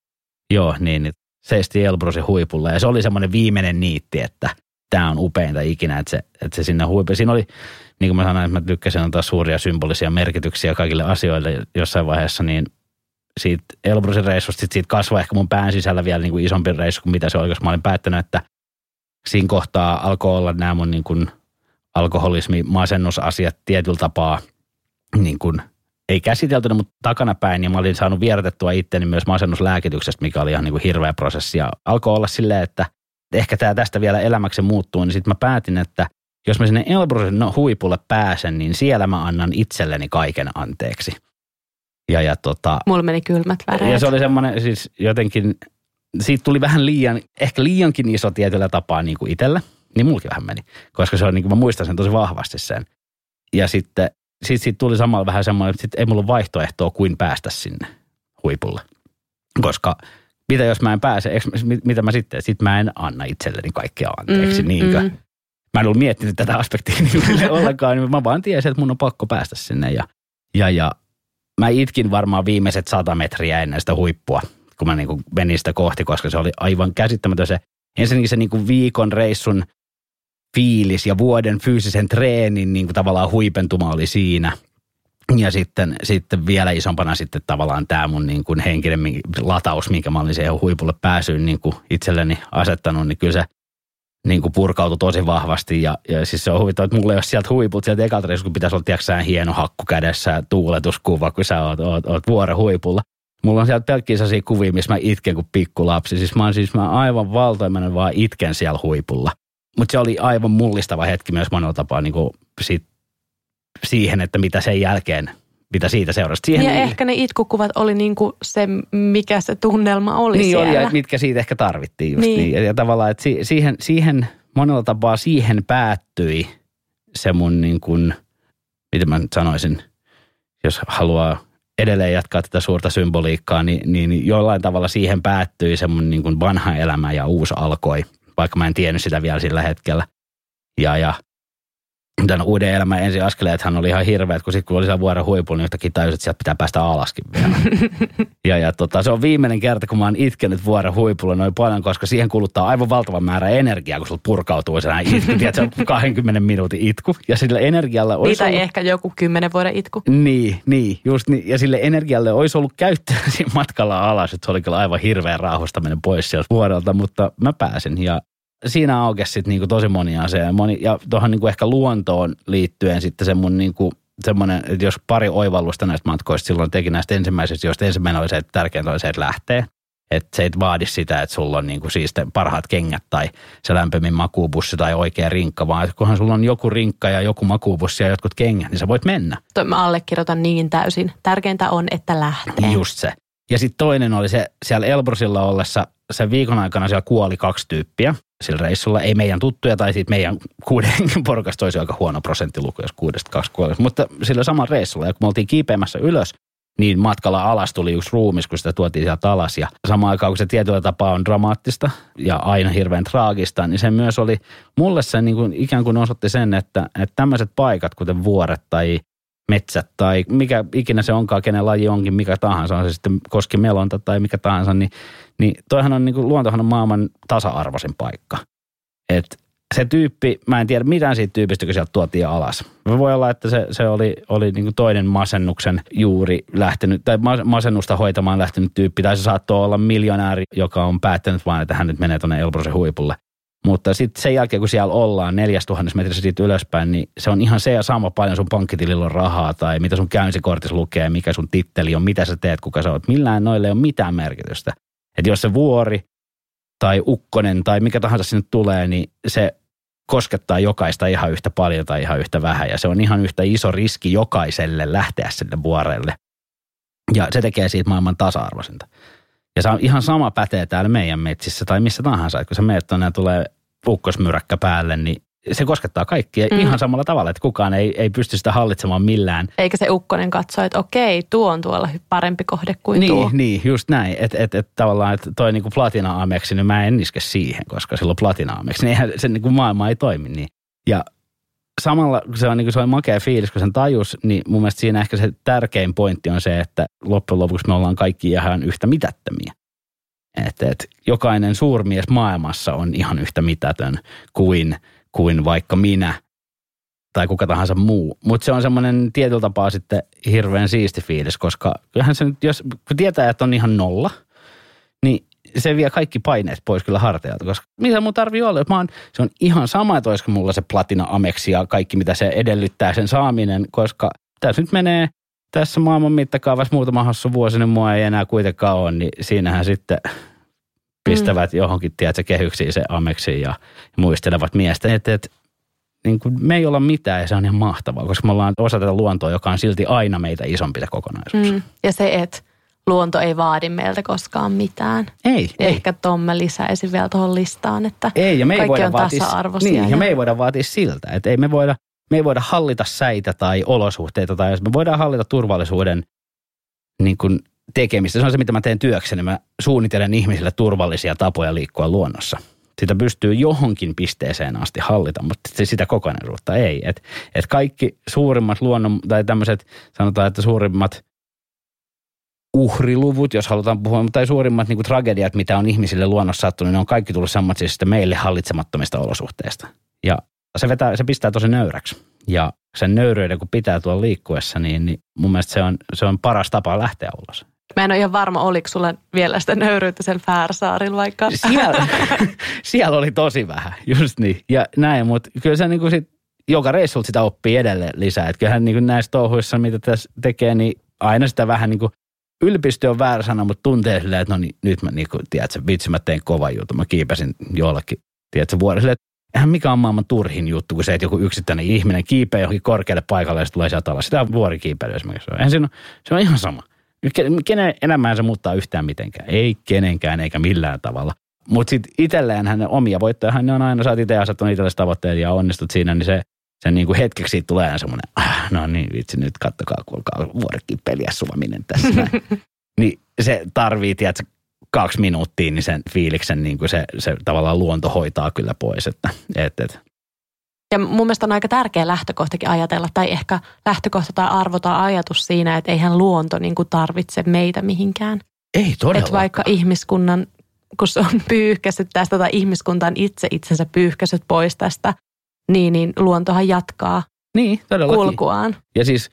[SPEAKER 2] Joo, niin, niin seisti Elbrusin huipulla. Ja se oli semmoinen viimeinen niitti, että tämä on upeinta ikinä, että se, että se sinne huipulla. Siinä oli niin kuin mä sanoin, että mä tykkäsin antaa suuria symbolisia merkityksiä kaikille asioille jossain vaiheessa, niin siitä Elbrusin reissusta sit siitä kasvoi ehkä mun pään sisällä vielä niin kuin isompi reissu kuin mitä se oli, koska mä olin päättänyt, että siinä kohtaa alkoi olla nämä mun niin kuin alkoholismi, masennusasiat tietyllä tapaa niin kuin, ei käsiteltynä, mutta takanapäin, ja mä olin saanut vierotettua itteni myös masennuslääkityksestä, mikä oli ihan niin kuin hirveä prosessi. Ja alkoi olla silleen, että ehkä tämä tästä vielä elämäksi muuttuu, niin sitten mä päätin, että jos mä sinne Elbrusin no, huipulle pääsen, niin siellä mä annan itselleni kaiken anteeksi. Ja, ja tota,
[SPEAKER 1] Mulla meni kylmät väreet.
[SPEAKER 2] Ja se oli semmoinen siis jotenkin, siitä tuli vähän liian, ehkä liiankin iso tietyllä tapaa niin kuin itselle. Niin mullakin vähän meni, koska se on niin kuin mä muistan sen tosi vahvasti sen. Ja sitten sit siitä tuli samalla vähän semmoinen, että sit ei mulla ole vaihtoehtoa kuin päästä sinne huipulle. Koska mitä jos mä en pääse, eikö, mitä mä sitten, sitten mä en anna itselleni kaikkea anteeksi, mm, niinkö? Mm mä en ollut miettinyt tätä aspektia [laughs] niin [laughs] ollenkaan, niin mä vaan tiesin, että mun on pakko päästä sinne. Ja, ja, ja mä itkin varmaan viimeiset sata metriä ennen sitä huippua, kun mä niin kuin menin sitä kohti, koska se oli aivan käsittämätön se, ensinnäkin se niin kuin viikon reissun fiilis ja vuoden fyysisen treenin niin kuin tavallaan huipentuma oli siinä. Ja sitten, sitten vielä isompana sitten tavallaan tämä mun niin kuin henkinen lataus, minkä mä olin siihen huipulle pääsyyn niin kuin itselleni asettanut, niin kyllä se niin kuin purkautui tosi vahvasti. Ja, ja siis se on huvittava, että mulla ei ole sieltä huiput sieltä ekalta kun pitäisi olla tiedätkö, hieno hakku kädessä, tuuletuskuva, kun sä oot, oot, oot vuoren huipulla. Mulla on sieltä pelkkiä sellaisia kuvia, missä mä itken kuin pikkulapsi. Siis mä oon siis mä aivan valtoimenen vaan itken siellä huipulla. Mutta se oli aivan mullistava hetki myös monella tapaa niin kuin sit siihen, että mitä sen jälkeen, mitä siitä seurasi. Siihen
[SPEAKER 1] ja ehkä ne itkukuvat oli niin kuin se, mikä se tunnelma oli
[SPEAKER 2] niin
[SPEAKER 1] siellä.
[SPEAKER 2] Oli, ja mitkä siitä ehkä tarvittiin just niin. niin. Ja, ja tavallaan, että siihen, siihen monella tapaa siihen päättyi se mun niin kuin, miten mä nyt sanoisin, jos haluaa edelleen jatkaa tätä suurta symboliikkaa, niin, niin jollain tavalla siihen päättyi se mun niin kuin vanha elämä ja uusi alkoi, vaikka mä en tiennyt sitä vielä sillä hetkellä. Ja, ja tämän uuden elämän ensi askeleethan oli ihan hirveät, kun sitten kun oli siellä vuoren huipulla, niin yhtäkkiä tajus, että sieltä pitää päästä alaskin vielä. [laughs] ja, ja tota, se on viimeinen kerta, kun mä oon itkenyt vuoren huipulla noin paljon, koska siihen kuluttaa aivan valtava määrä energiaa, kun sulla purkautuu se näin itku. Tiedät, se on [laughs] 20 minuutin itku. Ja sillä energialla olisi
[SPEAKER 1] Niitä ollut... ehkä joku 10 vuoden itku.
[SPEAKER 2] Niin, niin, just niin. Ja sille energialle olisi ollut käyttöä siinä matkalla alas, että se oli kyllä aivan hirveä rauhoistaminen pois sieltä vuorelta, mutta mä pääsin. Ja siinä aukesi sitten niinku tosi moni asia. Moni, ja tuohon niinku ehkä luontoon liittyen sitten se mun niinku, semmoinen, että jos pari oivallusta näistä matkoista silloin teki näistä ensimmäisistä, joista ensimmäinen oli se, että tärkeintä oli se, että lähtee. Että se ei vaadi sitä, että sulla on niinku siis parhaat kengät tai se lämpimmin makuubussi tai oikea rinkka, vaan että kunhan sulla on joku rinkka ja joku makuubussi ja jotkut kengät, niin sä voit mennä.
[SPEAKER 1] Toi mä allekirjoitan niin täysin. Tärkeintä on, että lähtee.
[SPEAKER 2] Just se. Ja sitten toinen oli se, siellä Elbrusilla ollessa, sen viikon aikana siellä kuoli kaksi tyyppiä sillä reissulla. Ei meidän tuttuja tai siitä meidän kuuden [laughs] porukasta olisi aika huono prosenttiluku, jos kuudesta kaksi kuolisi. Mutta sillä samalla reissulla, ja kun me oltiin kiipeämässä ylös, niin matkalla alas tuli yksi ruumis, kun sitä tuotiin sieltä alas. Ja samaan aikaan, kun se tietyllä tapaa on dramaattista ja aina hirveän traagista, niin se myös oli, mulle se niin kuin ikään kuin osoitti sen, että, että tämmöiset paikat, kuten vuoret tai metsät tai mikä ikinä se onkaan, kenen laji onkin, mikä tahansa, on se sitten koskimelonta tai mikä tahansa, niin, niin toihan on, niin kuin, luontohan on maailman tasa-arvoisin paikka. Et se tyyppi, mä en tiedä mitään siitä tyypistä, kun sieltä tuotiin alas. Voi olla, että se, se oli, oli niin toinen masennuksen juuri lähtenyt, tai masennusta hoitamaan lähtenyt tyyppi, tai se saattoi olla miljonääri, joka on päättänyt vaan, että hän nyt menee tuonne Elbrosen huipulle. Mutta sitten sen jälkeen, kun siellä ollaan 4000 metrissä siitä ylöspäin, niin se on ihan se ja sama paljon sun pankkitilillä on rahaa tai mitä sun käynsikortissa lukee, mikä sun titteli on, mitä sä teet, kuka sä oot. Millään noille ei ole mitään merkitystä. Että jos se vuori tai ukkonen tai mikä tahansa sinne tulee, niin se koskettaa jokaista ihan yhtä paljon tai ihan yhtä vähän. Ja se on ihan yhtä iso riski jokaiselle lähteä sille vuorelle. Ja se tekee siitä maailman tasa-arvoisinta. Ja se on ihan sama pätee täällä meidän metsissä tai missä tahansa. Että kun sä meet tuonne ja tulee ukkosmyräkkä päälle, niin se koskettaa kaikkia mm. ihan samalla tavalla, että kukaan ei, ei pysty sitä hallitsemaan millään.
[SPEAKER 1] Eikä se ukkonen katso, että okei, tuo on tuolla parempi kohde kuin
[SPEAKER 2] niin,
[SPEAKER 1] tuo.
[SPEAKER 2] Niin, just näin. Että et, et, tavallaan, että toi niinku platina-ameksi, niin mä en iske siihen, koska silloin platina-ameksi, niin eihän se niinku maailma ei toimi niin. Ja samalla, kun se on, niin se on makea fiilis, kun sen tajus, niin mun mielestä siinä ehkä se tärkein pointti on se, että loppujen lopuksi me ollaan kaikki ihan yhtä mitättömiä. Että et, jokainen suurmies maailmassa on ihan yhtä mitätön kuin, kuin vaikka minä tai kuka tahansa muu. Mutta se on semmoinen tietyllä tapaa sitten hirveän siisti fiilis, koska kyllähän se nyt, jos kun tietää, että on ihan nolla, niin se vie kaikki paineet pois kyllä harteilta, koska mitä mun tarvii olla? Mä oon, se on ihan sama, että olisiko mulla se platina ameksi ja kaikki, mitä se edellyttää sen saaminen, koska tässä nyt menee tässä maailman mittakaavassa muutama hassu vuosi, niin mua ei enää kuitenkaan ole, niin siinähän sitten pistävät mm. johonkin, tiedätkö, kehyksiin se ameksi ja, ja muistelevat miestä, että, että niin kuin me ei olla mitään ja se on ihan mahtavaa, koska me ollaan osa tätä luontoa, joka on silti aina meitä isompi kokonaisuus. Mm.
[SPEAKER 1] Ja se, että luonto ei vaadi meiltä koskaan mitään.
[SPEAKER 2] Ei,
[SPEAKER 1] ei. Ehkä Tomme lisäisi vielä tuohon listaan, että
[SPEAKER 2] ei, ja me ei
[SPEAKER 1] kaikki
[SPEAKER 2] voida
[SPEAKER 1] on
[SPEAKER 2] vaatia,
[SPEAKER 1] tasa-arvoisia.
[SPEAKER 2] Niin, ja, ja me ei voida vaatia siltä, että ei me voida, me ei voida hallita säitä tai olosuhteita, tai jos me voidaan hallita turvallisuuden niin kuin tekemistä. Se on se, mitä mä teen työkseni. Mä suunnittelen ihmisille turvallisia tapoja liikkua luonnossa. Sitä pystyy johonkin pisteeseen asti hallita, mutta sitä kokonaisuutta ei. Et, et kaikki suurimmat luonnon, tai tämmöiset, sanotaan, että suurimmat uhriluvut, jos halutaan puhua, tai suurimmat niin kuin, tragediat, mitä on ihmisille luonnossa sattunut, ne on kaikki tullut semmoisista meille hallitsemattomista olosuhteista. Ja se, vetää, se pistää tosi nöyräksi. Ja sen nöyryyden, kun pitää tuolla liikkuessa, niin, niin mun mielestä se on, se on paras tapa lähteä ulos.
[SPEAKER 1] Mä en ole ihan varma, oliko sulla vielä sitä nöyryyttä sen Färsaarilla vaikka.
[SPEAKER 2] Siellä, [laughs] siellä oli tosi vähän, just niin. Ja näin, mutta kyllä se niin kuin sit, joka reissulta sitä oppii edelleen lisää. Että kyllähän niin kuin näissä touhuissa, mitä tässä tekee, niin aina sitä vähän niin kuin ylpistö on väärä sana, mutta tuntee silleen, että no niin, nyt mä niin kuin, tiedätkö, vitsi mä tein kova juttu. Mä kiipäsin jollekin, tiedätkö, vuodelle. Eihän mikä on maailman turhin juttu, kun se, että joku yksittäinen ihminen kiipeää johonkin korkealle paikalle ja se tulee sieltä alas. Sitä on vuorikiipeily esimerkiksi. Eihän on, se on ihan sama. Kenen elämään se muuttaa yhtään mitenkään? Ei kenenkään eikä millään tavalla. Mutta sitten itselleen hän omia voittoja, hän on aina, saat itse asettanut itsellesi tavoitteet ja onnistut siinä, niin se, sen niin kuin hetkeksi siitä tulee aina semmoinen, ah, no niin vitsi nyt kattokaa, kuulkaa vuorikin peliä suvaminen tässä [laughs] niin se tarvii, tiedätkö, kaksi minuuttia, niin sen fiiliksen niin kuin se, se tavallaan luonto hoitaa kyllä pois. Että, et, et.
[SPEAKER 1] Ja mun mielestä on aika tärkeä lähtökohtakin ajatella, tai ehkä lähtökohta tai arvo tai ajatus siinä, että eihän luonto niin kuin tarvitse meitä mihinkään.
[SPEAKER 2] Ei todellakaan. Että
[SPEAKER 1] vaikka ihmiskunnan, kun se on [laughs] pyyhkäisyt tästä, tai ihmiskunta itse itsensä pyyhkäisyt pois tästä, niin, niin luontohan jatkaa
[SPEAKER 2] niin,
[SPEAKER 1] kulkuaan.
[SPEAKER 2] Ja siis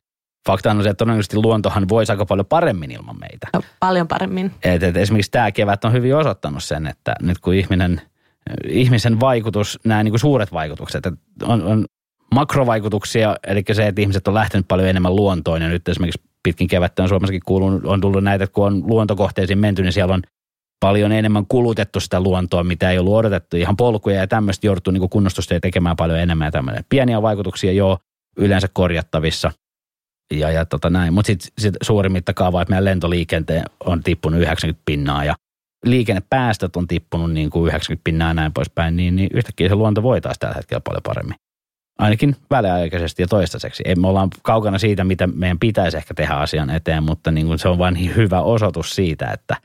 [SPEAKER 2] fakta on se, että todennäköisesti luontohan voisi aika paljon paremmin ilman meitä.
[SPEAKER 1] No, paljon paremmin.
[SPEAKER 2] Et, et esimerkiksi tämä kevät on hyvin osoittanut sen, että nyt kun ihminen, ihmisen vaikutus, nämä niin kuin suuret vaikutukset, että on, on makrovaikutuksia, eli se, että ihmiset on lähtenyt paljon enemmän luontoon ja nyt esimerkiksi pitkin kevättä on Suomessakin kuulunut, on tullut näitä, että kun on luontokohteisiin menty, niin siellä on paljon enemmän kulutettu sitä luontoa, mitä ei ollut odotettu. Ihan polkuja ja tämmöistä jouduttu niin kunnostusta tekemään paljon enemmän ja tämmöinen. Pieniä vaikutuksia jo yleensä korjattavissa – ja, ja tota näin. Mutta sitten sit suuri mittakaava, että meidän lentoliikenteen on tippunut 90 pinnaa ja liikennepäästöt on tippunut niin kuin 90 pinnaa näin poispäin, niin, niin yhtäkkiä se luonto voi taas tällä hetkellä paljon paremmin. Ainakin väliaikaisesti ja toistaiseksi. Ei, me ollaan kaukana siitä, mitä meidän pitäisi ehkä tehdä asian eteen, mutta niin kuin se on vain niin hyvä osoitus siitä, että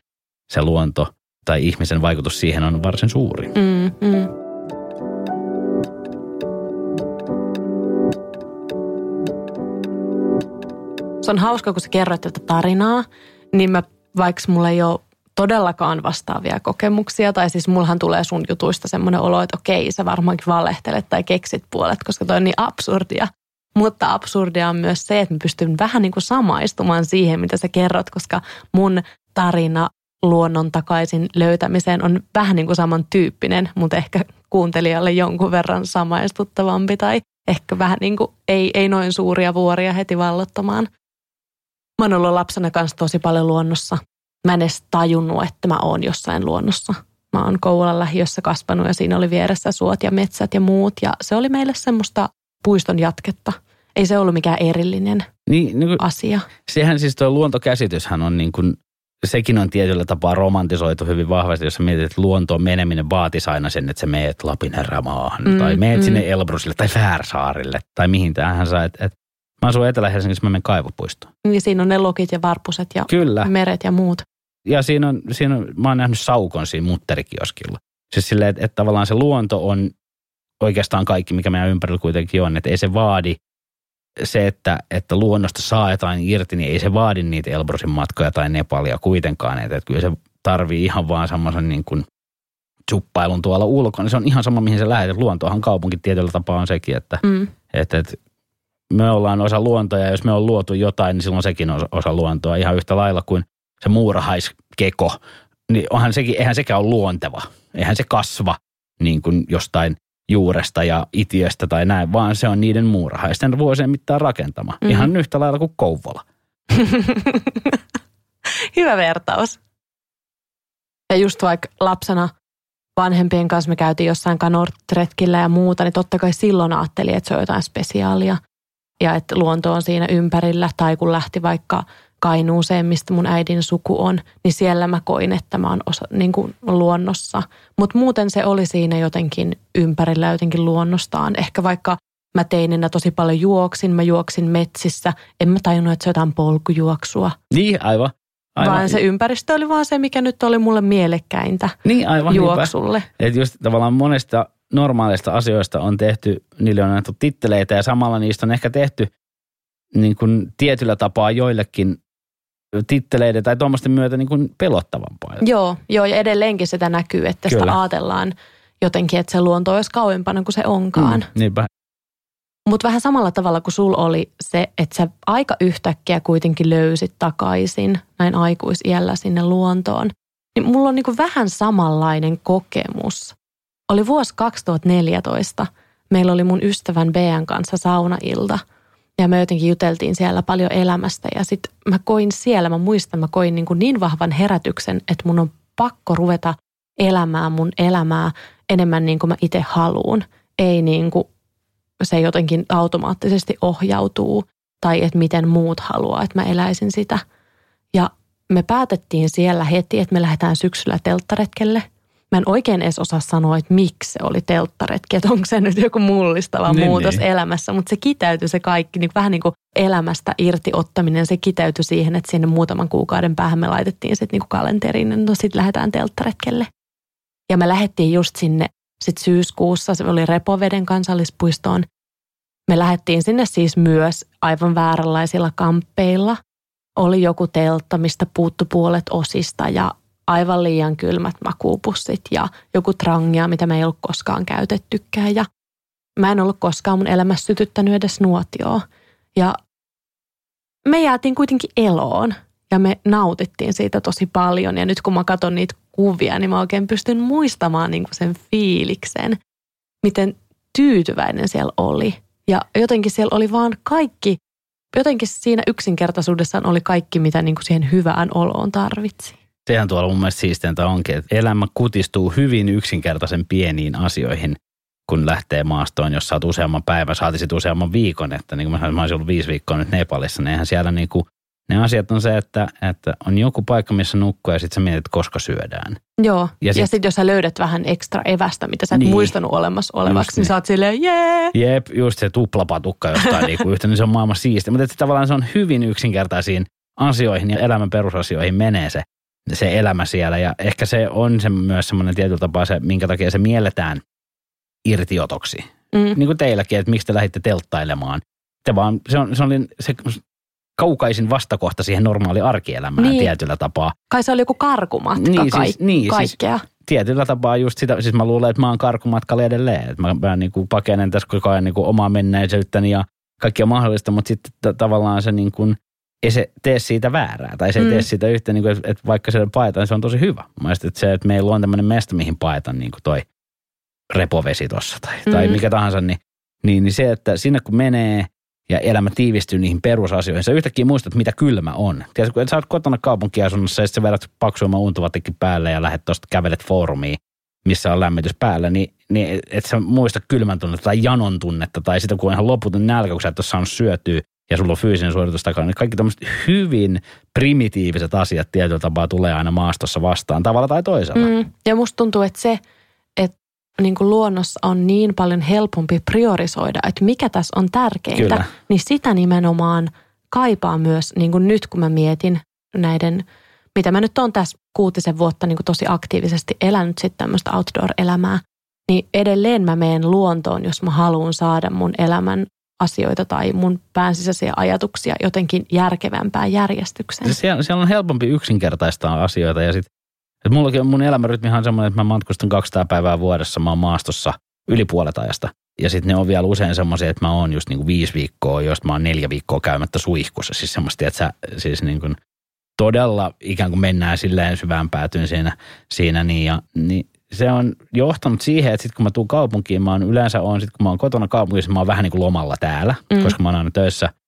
[SPEAKER 2] se luonto tai ihmisen vaikutus siihen on varsin suuri.
[SPEAKER 1] Mm, mm. Se on hauska, kun sä kerroit tätä tarinaa, niin mä, vaikka mulla ei ole todellakaan vastaavia kokemuksia, tai siis mullahan tulee sun jutuista semmoinen olo, että okei, sä varmaankin valehtelet tai keksit puolet, koska toi on niin absurdia. Mutta absurdia on myös se, että mä pystyn vähän niin kuin samaistumaan siihen, mitä sä kerrot, koska mun tarina luonnon takaisin löytämiseen on vähän niin kuin samantyyppinen, mutta ehkä kuuntelijalle jonkun verran samaistuttavampi tai ehkä vähän niin kuin ei, ei noin suuria vuoria heti vallottamaan. Mä oon ollut lapsena kanssa tosi paljon luonnossa. Mä en edes tajunnut, että mä oon jossain luonnossa. Mä oon Kouvolan lähiössä kasvanut ja siinä oli vieressä suot ja metsät ja muut. Ja se oli meille semmoista puiston jatketta. Ei se ollut mikään erillinen niin, niin kuin, asia.
[SPEAKER 2] Sehän siis tuo luontokäsityshän on niin kuin, sekin on tietyllä tapaa romantisoitu hyvin vahvasti, jos sä mietit, että luontoon meneminen vaatisi aina sen, että sä meet Lapin erämaahan mm, tai meet mm. sinne Elbrusille tai Färsaarille tai mihin tähän sä, että et, Mä asun Etelä-Helsingissä, mä menen kaivopuistoon.
[SPEAKER 1] Ja siinä on ne lokit ja varpuset ja Kyllä. meret ja muut.
[SPEAKER 2] Ja siinä on, siinä on, mä oon nähnyt saukon siinä mutterikioskilla. Siis silleen, että, että tavallaan se luonto on oikeastaan kaikki, mikä meidän ympärillä kuitenkin on. Että ei se vaadi se, että, että luonnosta saa jotain irti, niin ei se vaadi niitä Elbrosin matkoja tai Nepalia kuitenkaan. Että, että kyllä se tarvii ihan vaan semmoisen niin kuin suppailun tuolla ulkona. Se on ihan sama, mihin se lähdet. Luontohan kaupunki tietyllä tapaa on sekin, että, mm. että, että me ollaan osa luontoa ja jos me on luotu jotain, niin silloin sekin on osa luontoa ihan yhtä lailla kuin se muurahaiskeko. Niin onhan sekin, eihän sekään ole luonteva. Eihän se kasva niin kuin jostain juuresta ja itiöstä tai näin, vaan se on niiden muurahaisten vuosien mittaan rakentama. Mm-hmm. Ihan yhtä lailla kuin Kouvola. [laughs]
[SPEAKER 1] Hyvä vertaus. Ja just vaikka lapsena vanhempien kanssa me käytiin jossain kanortretkillä ja muuta, niin totta kai silloin ajattelin, että se on jotain spesiaalia ja että luonto on siinä ympärillä. Tai kun lähti vaikka Kainuuseen, mistä mun äidin suku on, niin siellä mä koin, että mä oon osa, niin kuin luonnossa. Mutta muuten se oli siinä jotenkin ympärillä jotenkin luonnostaan. Ehkä vaikka mä teininä tosi paljon juoksin, mä juoksin metsissä. En mä tajunnut, että se on jotain polkujuoksua.
[SPEAKER 2] Niin, aivan. Aivan.
[SPEAKER 1] Vaan se ympäristö oli vaan se, mikä nyt oli mulle mielekkäintä niin, aivan juoksulle.
[SPEAKER 2] Että just tavallaan monesta normaaleista asioista on tehty, niille on annettu titteleitä ja samalla niistä on ehkä tehty niin kuin tietyllä tapaa joillekin titteleiden tai tuommoisten myötä niin kuin pelottavampaa.
[SPEAKER 1] Joo, joo, ja edelleenkin sitä näkyy, että Kyllä. sitä ajatellaan jotenkin, että se luonto olisi kauempana kuin se onkaan. Mm,
[SPEAKER 2] niinpä.
[SPEAKER 1] Mutta vähän samalla tavalla kuin sul oli se, että sä aika yhtäkkiä kuitenkin löysit takaisin näin aikuisiällä sinne luontoon. Niin mulla on niinku vähän samanlainen kokemus. Oli vuosi 2014. Meillä oli mun ystävän Bean kanssa saunailta. Ja me jotenkin juteltiin siellä paljon elämästä. Ja sitten mä koin siellä, mä muistan, mä koin niin, kuin niin vahvan herätyksen, että mun on pakko ruveta elämään mun elämää enemmän niin kuin mä itse haluun. Ei niin kuin se jotenkin automaattisesti ohjautuu tai että miten muut haluaa, että mä eläisin sitä. Ja me päätettiin siellä heti, että me lähdetään syksyllä telttaretkelle. Mä en oikein edes osaa sanoa, että miksi se oli telttaretki, että onko se nyt joku mullistava niin, muutos niin. elämässä, mutta se kiteytyi se kaikki, niin vähän niin kuin elämästä irti ottaminen, se kiteytyi siihen, että sinne muutaman kuukauden päähän me laitettiin sitten niin kalenteriin, no sitten lähdetään telttaretkelle. Ja me lähdettiin just sinne sitten syyskuussa, se oli Repoveden kansallispuistoon. Me lähdettiin sinne siis myös aivan vääränlaisilla kamppeilla. Oli joku teltta, mistä puuttu puolet osista ja aivan liian kylmät makuupussit ja joku trangia, mitä me ei ollut koskaan käytettykään. Ja mä en ollut koskaan mun elämässä sytyttänyt edes nuotioa. Ja me jäätiin kuitenkin eloon ja me nautittiin siitä tosi paljon. Ja nyt kun mä katson niitä kuvia, niin mä oikein pystyn muistamaan niin kuin sen fiiliksen, miten tyytyväinen siellä oli. Ja jotenkin siellä oli vaan kaikki, jotenkin siinä yksinkertaisuudessaan oli kaikki, mitä niin kuin siihen hyvään oloon tarvitsi.
[SPEAKER 2] Sehän tuolla mun mielestä siisteintä onkin, että elämä kutistuu hyvin yksinkertaisen pieniin asioihin, kun lähtee maastoon, jos saat useamman päivän, saatisit useamman viikon, että niin kuin mä olisin ollut viisi viikkoa nyt Nepalissa, niin eihän siellä niin kuin ne asiat on se, että, että on joku paikka, missä nukkuu ja sitten sä mietit, koska syödään.
[SPEAKER 1] Joo, ja sitten sit jos sä löydät vähän ekstra evästä, mitä sä et niin. muistanut olemassa olevaksi, niin. niin sä oot silleen, jee.
[SPEAKER 2] Jep, just se tuplapatukka jostain niinku yhtä, niin se on maailman siisti. Mutta tavallaan se on hyvin yksinkertaisiin asioihin ja elämän perusasioihin menee se, se elämä siellä. Ja ehkä se on se myös semmoinen tietyllä tapaa se, minkä takia se mielletään irtiotoksi. Mm. Niin kuin teilläkin, että miksi te lähditte telttailemaan. Te vaan, se, on, se, oli, se kaukaisin vastakohta siihen normaali arkielämään niin. tietyllä tapaa.
[SPEAKER 1] Kai se oli joku karkumatka niin, siis, kaik- niin, siis kaikkea. Siis,
[SPEAKER 2] tietyllä tapaa just sitä, siis mä luulen, että mä oon karkumatkalla edelleen. Että mä, mä niin kuin pakenen tässä koko ajan niin kuin omaa menneisyyttäni ja kaikkia mahdollista, mutta sitten t- tavallaan se niin kuin, ei se tee siitä väärää. Tai se ei mm. tee siitä yhtä, niin kuin, että, vaikka se paetaan, niin se on tosi hyvä. Mä että se, että meillä on tämmöinen mesta, mihin paetaan niin kuin toi repovesi tuossa tai, mm. tai mikä tahansa, niin, niin, niin se, että sinne kun menee – ja elämä tiivistyy niihin perusasioihin. Sä yhtäkkiä muistat, mitä kylmä on. Tiedätkö, kun sä oot kotona kaupunkiasunnossa ja sitten sä vedät paksuimman untuvatekin päälle ja lähdet tuosta kävelet foorumiin, missä on lämmitys päällä, niin, niin et sä muista kylmän tunnetta tai janon tunnetta tai sitä, kun on ihan loputon nälkä, kun sä et ole saanut syötyä ja sulla on fyysinen suoritus takana, niin kaikki tämmöiset hyvin primitiiviset asiat tietyllä tapaa tulee aina maastossa vastaan tavalla tai toisella. Mm.
[SPEAKER 1] Ja musta tuntuu, että se, että niin kuin luonnossa on niin paljon helpompi priorisoida, että mikä tässä on tärkeintä, Kyllä. niin sitä nimenomaan kaipaa myös niin kuin nyt, kun mä mietin näiden, mitä mä nyt on tässä kuutisen vuotta niin kuin tosi aktiivisesti elänyt sitten tämmöistä outdoor-elämää, niin edelleen mä menen luontoon, jos mä haluan saada mun elämän asioita tai mun päänsisäisiä ajatuksia jotenkin järkevämpään järjestykseen.
[SPEAKER 2] Siellä, siellä on helpompi yksinkertaistaa asioita ja sitten mullakin mun elämänrytmihan on semmoinen, että mä matkustan 200 päivää vuodessa, mä oon maastossa yli puolet ajasta. Ja sitten ne on vielä usein semmoisia, että mä oon just niinku viisi viikkoa, josta mä oon neljä viikkoa käymättä suihkussa. Siis semmoista, että sä siis niinku todella ikään kuin mennään silleen syvään päätyyn siinä, siinä niin, ja, niin se on johtanut siihen, että sitten kun mä tuun kaupunkiin, mä oon yleensä on, sit kun mä oon kotona kaupungissa, mä oon vähän niin kuin lomalla täällä, mm. koska mä oon aina töissä –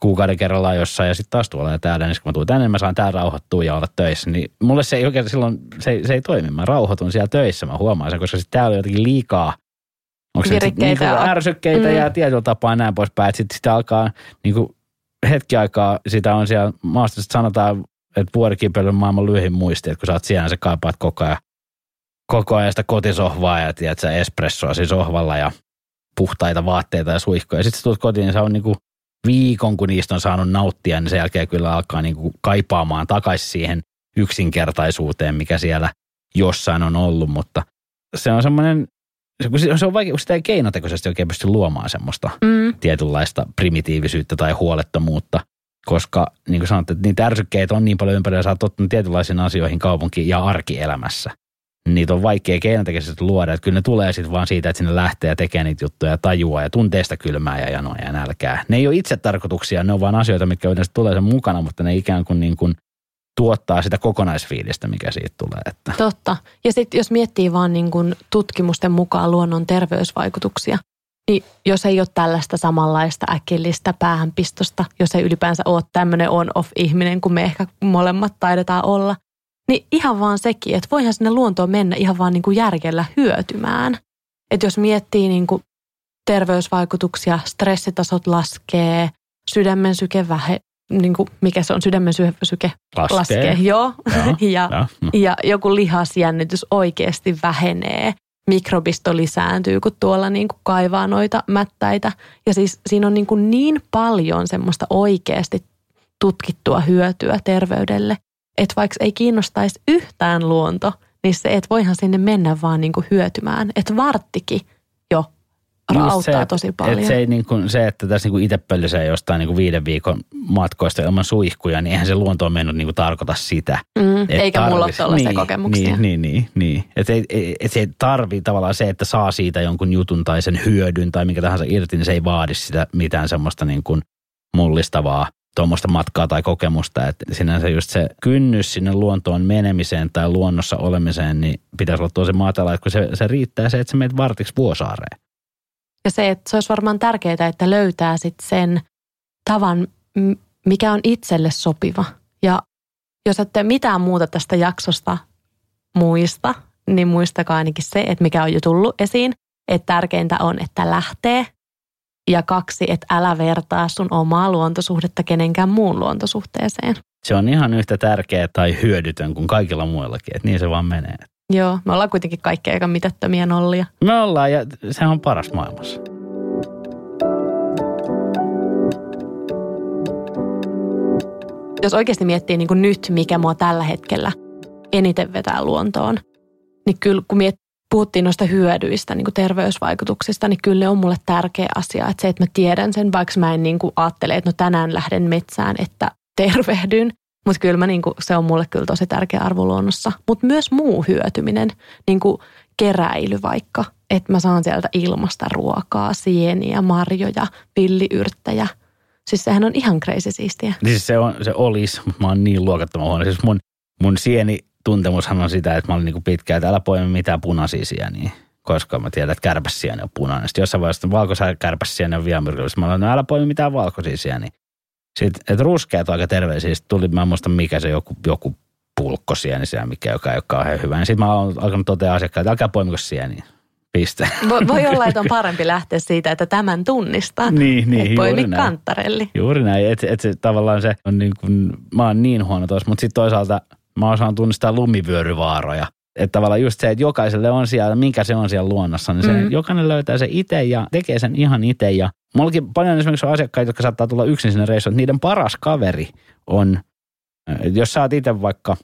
[SPEAKER 2] kuukauden kerrallaan jossain ja sitten taas tuolla ja täällä, niin kun mä tuun tänne, niin mä saan täällä rauhoittua ja olla töissä. Niin mulle se ei oikein silloin, se, ei, se ei toimi. Mä rauhoitun siellä töissä, mä huomaan sen, koska sitten täällä on jotenkin liikaa Onko se niin ärsykkeitä mm. ja tietyllä tapaa näin poispäin. Sitten sitä alkaa niin kuin hetki aikaa, sitä on siellä maasta, sanotaan, että vuorikipeily on maailman lyhin muisti, että kun sä oot siellä, sä kaipaat koko ajan, koko ajan sitä kotisohvaa ja tiedät, sä espressoa siis sohvalla ja puhtaita vaatteita ja suihkoja. Sitten sä tulet kotiin, niin se on niin kuin viikon, kun niistä on saanut nauttia, niin sen jälkeen kyllä alkaa niin kuin kaipaamaan takaisin siihen yksinkertaisuuteen, mikä siellä jossain on ollut, mutta se on semmoinen, se on vaikea, kun sitä ei keinotekoisesti oikein pysty luomaan semmoista mm. tietynlaista primitiivisyyttä tai huolettomuutta, koska niin kuin sanot, että niitä ärsykkeitä on niin paljon ympärillä, sä oot tottunut tietynlaisiin asioihin kaupunki- ja arkielämässä. Niitä on vaikea keinotekoisesti luoda. Että kyllä ne tulee sitten vaan siitä, että sinne lähtee ja tekee niitä juttuja ja tajuaa ja tuntee sitä kylmää ja janoa ja nälkää. Ne ei ole itse tarkoituksia, ne on vaan asioita, mitkä yleensä tulee sen mukana, mutta ne ikään kuin, niin kuin tuottaa sitä kokonaisfiilistä, mikä siitä tulee. Että.
[SPEAKER 1] Totta. Ja sitten jos miettii vaan niin kuin tutkimusten mukaan luonnon terveysvaikutuksia, niin jos ei ole tällaista samanlaista äkillistä päähänpistosta, jos ei ylipäänsä ole tämmöinen on-off-ihminen, kun me ehkä molemmat taidetaan olla, niin ihan vaan sekin, että voihan sinne luontoon mennä ihan vaan niin kuin järjellä hyötymään. Että jos miettii niin kuin terveysvaikutuksia, stressitasot laskee, sydämen syke vähe, niin kuin mikä se on, sydämen syke
[SPEAKER 2] laskee.
[SPEAKER 1] laskee joo.
[SPEAKER 2] Joo, [laughs]
[SPEAKER 1] ja,
[SPEAKER 2] joo. No.
[SPEAKER 1] ja joku lihasjännitys oikeasti vähenee. Mikrobisto lisääntyy, kun tuolla niin kuin kaivaa noita mättäitä. Ja siis siinä on niin, kuin niin paljon semmoista oikeasti tutkittua hyötyä terveydelle, että vaikka ei kiinnostaisi yhtään luonto, niin se, että voihan sinne mennä vaan niin kuin hyötymään. Että varttikin jo
[SPEAKER 2] Just
[SPEAKER 1] auttaa
[SPEAKER 2] se,
[SPEAKER 1] tosi
[SPEAKER 2] Et
[SPEAKER 1] paljon.
[SPEAKER 2] se, ei niin kuin, se, että tässä niin kuin itse pöllisee jostain niin kuin viiden viikon matkoista ilman suihkuja, niin eihän se luontoon mennyt niin kuin tarkoita sitä.
[SPEAKER 1] mm,
[SPEAKER 2] Et
[SPEAKER 1] eikä mulla ole
[SPEAKER 2] tarvis-
[SPEAKER 1] tuollaisia
[SPEAKER 2] niin,
[SPEAKER 1] kokemuksia.
[SPEAKER 2] Niin, niin, niin. niin. Et, et, et, se ei tarvii tavallaan se, että saa siitä jonkun jutun tai sen hyödyn tai mikä tahansa irti, niin se ei vaadi sitä mitään semmoista niin kuin mullistavaa tuommoista matkaa tai kokemusta. Että sinänsä just se kynnys sinne luontoon menemiseen tai luonnossa olemiseen, niin pitäisi olla tosi matala, kun se, se riittää se, että sä menet vartiksi vuosaareen.
[SPEAKER 1] Ja se, että se olisi varmaan tärkeää, että löytää sit sen tavan, mikä on itselle sopiva. Ja jos ette mitään muuta tästä jaksosta muista, niin muistakaa ainakin se, että mikä on jo tullut esiin, että tärkeintä on, että lähtee. Ja kaksi, että älä vertaa sun omaa luontosuhdetta kenenkään muun luontosuhteeseen.
[SPEAKER 2] Se on ihan yhtä tärkeä tai hyödytön kuin kaikilla muillakin, että niin se vaan menee.
[SPEAKER 1] Joo, me ollaan kuitenkin kaikki aika mitättömiä nollia.
[SPEAKER 2] Me ollaan ja se on paras maailmassa.
[SPEAKER 1] jos oikeasti miettii niin kuin nyt, mikä mua tällä hetkellä eniten vetää luontoon, niin kyllä kun miet, puhuttiin noista hyödyistä, niin kuin terveysvaikutuksista, niin kyllä on mulle tärkeä asia. Että se, että mä tiedän sen, vaikka mä en niin kuin ajattele, että no tänään lähden metsään, että tervehdyn. Mutta kyllä mä niin kuin, se on mulle kyllä tosi tärkeä arvo luonnossa. Mutta myös muu hyötyminen, niin kuin keräily vaikka, että mä saan sieltä ilmasta ruokaa, sieniä, marjoja, villiyrttejä. Siis sehän on ihan crazy siistiä.
[SPEAKER 2] Siis se, on, se olisi, mutta mä oon niin luokattoman huono. Siis mun, mun sieni tuntemushan on sitä, että mä olin niin pitkään, että älä poimi mitään punaisia sieniä. Koska mä tiedän, että kärpäsieni on punainen. Sitten jossain vaiheessa valkoisia kärpäsieni on vielä myrkyllistä. Mä olin, no älä poimi mitään valkoisia sieniä. Sitten, että ruskeat on aika terveellisiä. Sitten tuli, mä en muista mikä se joku, joku pulkkosieni siellä, mikä joka ei ole kauhean hyvä. Niin sitten mä oon alkanut toteaa asiakkaille, että älkää poimiko sieniä. Piste.
[SPEAKER 1] Voi, voi olla, että on [laughs] parempi lähteä siitä, että tämän tunnistaa.
[SPEAKER 2] Niin, niin,
[SPEAKER 1] Et poimi
[SPEAKER 2] juuri näin.
[SPEAKER 1] kantarelli.
[SPEAKER 2] Juuri näin, että et se tavallaan se on niin kuin, mä oon niin huono tuossa, mutta sitten toisaalta mä osaan tunnistaa lumivyöryvaaroja. Että tavallaan just se, että jokaiselle on siellä, minkä se on siellä luonnossa, niin se,
[SPEAKER 1] Mm.
[SPEAKER 2] jokainen löytää se itse ja tekee sen ihan itse. Ja mullakin paljon esimerkiksi on asiakkaita, jotka saattaa tulla yksin sinne reissuun, että niiden paras kaveri on, äh, jos sä oot itse vaikka,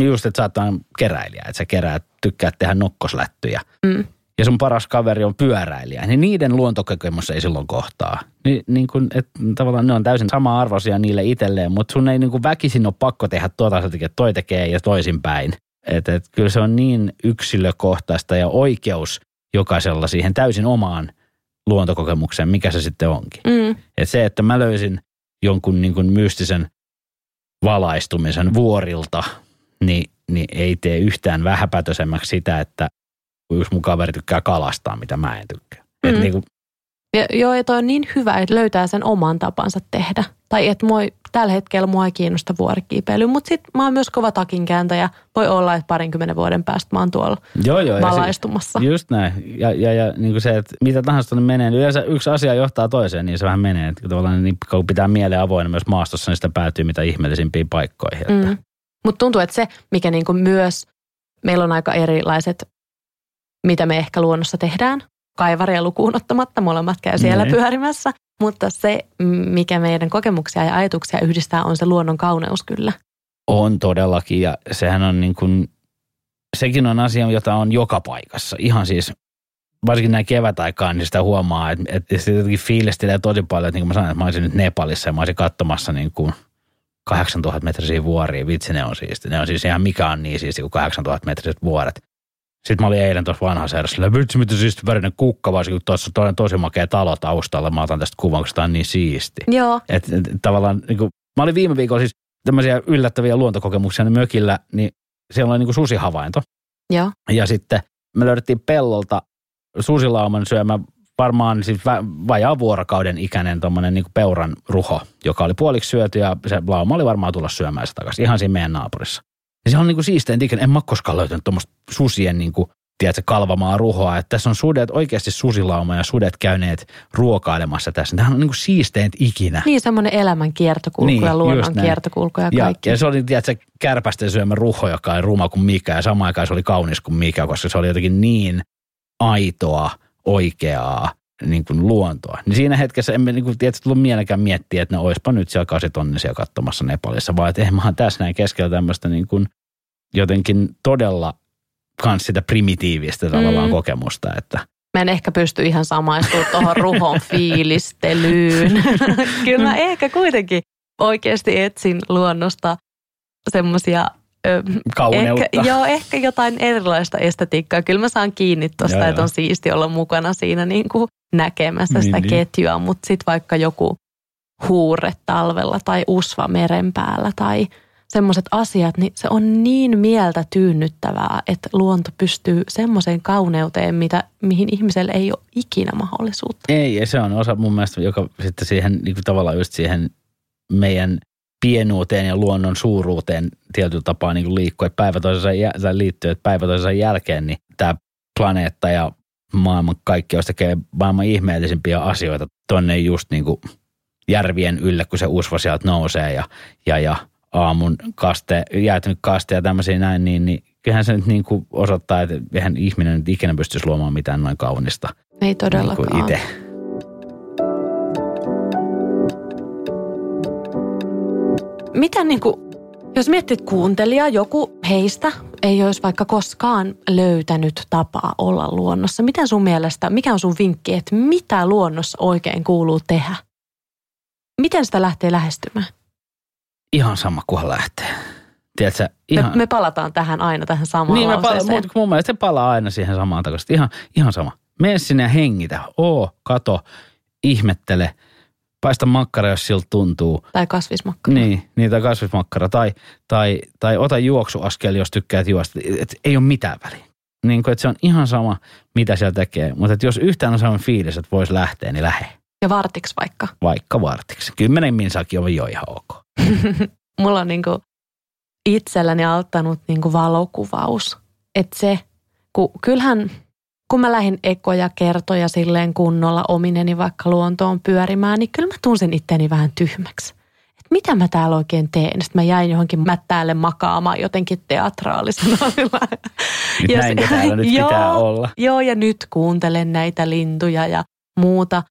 [SPEAKER 2] just että sä oot keräilijä, että sä keräät, tykkäät tehdä nokkoslättyjä,
[SPEAKER 1] Mm.
[SPEAKER 2] Ja sun paras kaveri on pyöräilijä, niin niiden luontokokemus ei silloin kohtaa. Ni, niin kun, et, tavallaan ne on täysin sama arvoisia niille itselleen, mutta sun ei niin kuin väkisin ole pakko tehdä tuota, tekee, toi tekee ja toisinpäin. Et, et, kyllä se on niin yksilökohtaista ja oikeus jokaisella siihen täysin omaan luontokokemukseen, mikä se sitten onkin.
[SPEAKER 1] Mm.
[SPEAKER 2] Et se, että mä löysin jonkun niin kuin mystisen valaistumisen vuorilta, niin, niin ei tee yhtään vähäpätösemmäksi sitä, että yksi mun kaveri tykkää kalastaa, mitä mä en tykkää. Mm. Et niin kuin,
[SPEAKER 1] Ja, joo, ja toi on niin hyvä, että löytää sen oman tapansa tehdä. Tai että mua, ei- tällä hetkellä mua ei kiinnosta vuorikiipeily, mutta sitten mä oon myös kova takinkääntäjä. Voi olla, että parinkymmenen vuoden päästä mä oon tuolla
[SPEAKER 2] joo, joo. ja se-
[SPEAKER 1] valaistumassa.
[SPEAKER 2] Just näin. Ja, ja, ja niin kuin se, että mitä tahansa tuonne menee, niin yleensä yksi asia johtaa toiseen, niin se vähän menee. Että tavallaan niin kun pitää mieleen avoinna myös maastossa, niin sitä päätyy mitä ihmeellisimpiin paikkoihin. Että.
[SPEAKER 1] Mm. Mutta tuntuu, että se, mikä niinku myös, meillä on aika erilaiset, mitä me ehkä luonnossa tehdään, kaivaria lukuun ottamatta, molemmat käy siellä
[SPEAKER 2] Niin.
[SPEAKER 1] pyörimässä. Mutta se, mikä meidän kokemuksia ja ajatuksia yhdistää, on se luonnon kauneus kyllä.
[SPEAKER 2] On todellakin ja sehän on niin kuin, sekin on asia, jota on joka paikassa. Ihan siis, varsinkin näin kevätaikaan, niin sitä huomaa, että, että sitä jotenkin fiilistelee tosi paljon, että niin kuin mä sanoin, että mä olisin nyt Nepalissa ja mä olisin katsomassa niin kuin 8000 metrisiä vuoria. Vitsi, ne on siisti. Ne on siis ihan mikä on niin siisti kuin 8000 metriset vuoret. Sitten mä olin eilen tuossa vanhassa herrassa, vitsi mitä siisti värinen kukka, varsinkin kun tuossa toinen tosi makea talo taustalla. Mä otan tästä kuvan, koska tämä on niin siisti.
[SPEAKER 1] Joo.
[SPEAKER 2] Et, et, tavallaan, niin kuin, mä olin viime viikolla siis tämmöisiä yllättäviä luontokokemuksia niin mökillä, niin siellä oli niin kuin susihavainto.
[SPEAKER 1] Joo.
[SPEAKER 2] Ja sitten me löydettiin pellolta susilauman syömä varmaan siis vajaa vuorokauden ikäinen tuommoinen niin peuran ruho, joka oli puoliksi syöty ja se lauma oli varmaan tulla syömään sitä takaisin ihan siinä meidän naapurissa. Ja se on niin kuin siistein ikäinen. En mä koskaan löytänyt tuommoista susien niin kuin, tiedätkö, kalvamaa ruhoa. Että tässä on sudet, oikeasti susilauma ja sudet käyneet ruokailemassa tässä. Tämähän on niin kuin siistein ikinä.
[SPEAKER 1] Niin, semmoinen elämän kiertokulku niin, ja luonnon kiertokulku ja kaikki.
[SPEAKER 2] Ja, ja se oli, tiedätkö, kärpästen syömä ruho, joka oli ruma kuin mikä ja samaan aikaan se oli kaunis kuin mikä, koska se oli jotenkin niin aitoa, oikeaa niin kuin luontoa. Niin siinä hetkessä emme niin kuin, tietysti tullut mielekään miettiä, että ne olisipa nyt siellä kasitonnisia katsomassa Nepalissa, vaan että eihän tässä näin keskellä tämmöistä niin kuin jotenkin todella kans sitä primitiivistä tavallaan mm. kokemusta, että
[SPEAKER 1] Mä en ehkä pysty ihan samaistumaan tuohon ruhon [laughs] fiilistelyyn. [laughs] Kyllä mä ehkä kuitenkin oikeasti etsin luonnosta semmoisia
[SPEAKER 2] Kauneutta.
[SPEAKER 1] Ehkä, joo, ehkä jotain erilaista estetiikkaa. Kyllä mä saan kiinni tuosta, että on siisti olla mukana siinä niin kuin näkemässä sitä niin, niin. ketjua, mutta sitten vaikka joku huure talvella tai usva meren päällä tai semmoiset asiat, niin se on niin mieltä tyynnyttävää, että luonto pystyy semmoiseen kauneuteen, mitä, mihin ihmisellä ei ole ikinä mahdollisuutta.
[SPEAKER 2] Ei, ja se on osa mun mielestä, joka sitten siihen niin kuin tavallaan just siihen meidän pienuuteen ja luonnon suuruuteen tietyllä tapaa niin liikkuu. Että päivä toisensa liittyy, että päivä toisensa jälkeen niin tämä planeetta ja maailman kaikkeus tekee maailman ihmeellisimpiä asioita tonne just niin kuin järvien ylle, kun se usva sieltä nousee ja, ja, ja aamun kaste, jäätynyt kaste ja tämmöisiä näin, niin, niin kyllähän se nyt niin kuin osoittaa, että eihän ihminen nyt ikinä pystyisi luomaan mitään noin kaunista.
[SPEAKER 1] Ei todellakaan.
[SPEAKER 2] Niin itse.
[SPEAKER 1] Mitä niin kuin, jos miettit kuuntelijaa, joku heistä ei olisi vaikka koskaan löytänyt tapaa olla luonnossa. Miten sun mielestä, mikä on sun vinkki, että mitä luonnossa oikein kuuluu tehdä? Miten sitä lähtee lähestymään?
[SPEAKER 2] Ihan sama, kunhan lähtee. Tiedätkö, ihan...
[SPEAKER 1] me, me, palataan tähän aina tähän samaan
[SPEAKER 2] Niin, me pala, mun, mun mielestä se palaa aina siihen samaan takaisin. Ihan, ihan sama. Mene sinne ja hengitä. Oo, kato, ihmettele – paista makkara, jos siltä tuntuu.
[SPEAKER 1] Tai kasvismakkara.
[SPEAKER 2] Niin, niin tai kasvismakkara. Tai, tai, tai ota juoksuaskel, jos tykkäät juosta. Et ei ole mitään väliä. Niin kuin, että se on ihan sama, mitä siellä tekee. Mutta että jos yhtään on sellainen fiilis, että voisi lähteä, niin lähe.
[SPEAKER 1] Ja vartiksi vaikka.
[SPEAKER 2] Vaikka vartiksi. Kymmenen minsakin on jo ihan ok. [laughs]
[SPEAKER 1] Mulla on niinku itselläni auttanut niinku valokuvaus. Että se, kun kyllähän kun mä lähdin ekoja kertoja silleen kunnolla omineni vaikka luontoon pyörimään, niin kyllä mä tunsin itteni vähän tyhmäksi. Et mitä mä täällä oikein teen? Sitten mä jäin johonkin mättäälle makaamaan jotenkin teatraalisena. [laughs]
[SPEAKER 2] Nyt ja näin se, täällä nyt [laughs] joo, pitää olla.
[SPEAKER 1] Joo, ja nyt kuuntelen näitä lintuja ja muuta.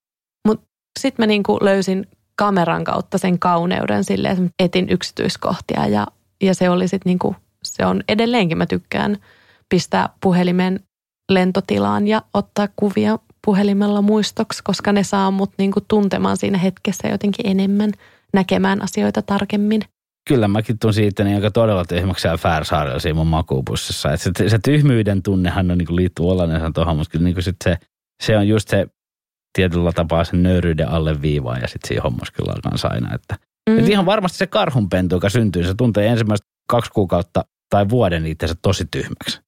[SPEAKER 1] Mutta sitten mä niinku löysin kameran kautta sen kauneuden silleen, että etin yksityiskohtia ja, ja se oli sitten niinku, se on edelleenkin mä tykkään pistää puhelimen lentotilaan ja ottaa kuvia puhelimella muistoksi, koska ne saa mut niinku tuntemaan siinä hetkessä jotenkin enemmän, näkemään asioita tarkemmin.
[SPEAKER 2] Kyllä mäkin tunsin itteni aika todella tyhmäksi Färsaarella siinä mun makuupussissa. Et se, se, tyhmyyden tunnehan on niinku liittyy olennaisen tuohon, mutta kyllä niinku sit se, se on just se tietyllä tapaa sen nöyryyden alle viivaa ja sitten siinä hommassa kyllä on kanssa aina. Että, mm. et ihan varmasti se karhunpentu, joka syntyy, se tuntee ensimmäistä kaksi kuukautta tai vuoden itse tosi tyhmäksi.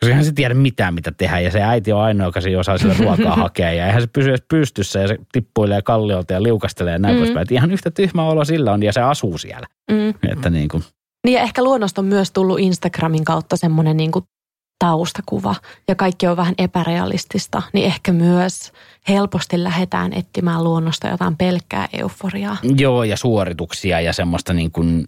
[SPEAKER 2] Koska eihän se tiedä mitään, mitä tehdä. Ja se äiti on ainoa, joka se osaa sille ruokaa [laughs] hakea. Ja eihän se pysy edes pystyssä ja se tippuilee kalliolta ja liukastelee ja näin mm. poispäin. Että ihan yhtä tyhmä olo sillä on ja se asuu siellä. Mm. Että niin kuin.
[SPEAKER 1] Niin ja ehkä luonnosta on myös tullut Instagramin kautta semmoinen niin kuin taustakuva ja kaikki on vähän epärealistista, niin ehkä myös helposti lähdetään etsimään luonnosta jotain pelkkää euforiaa.
[SPEAKER 2] Joo, ja suorituksia ja semmoista niin kuin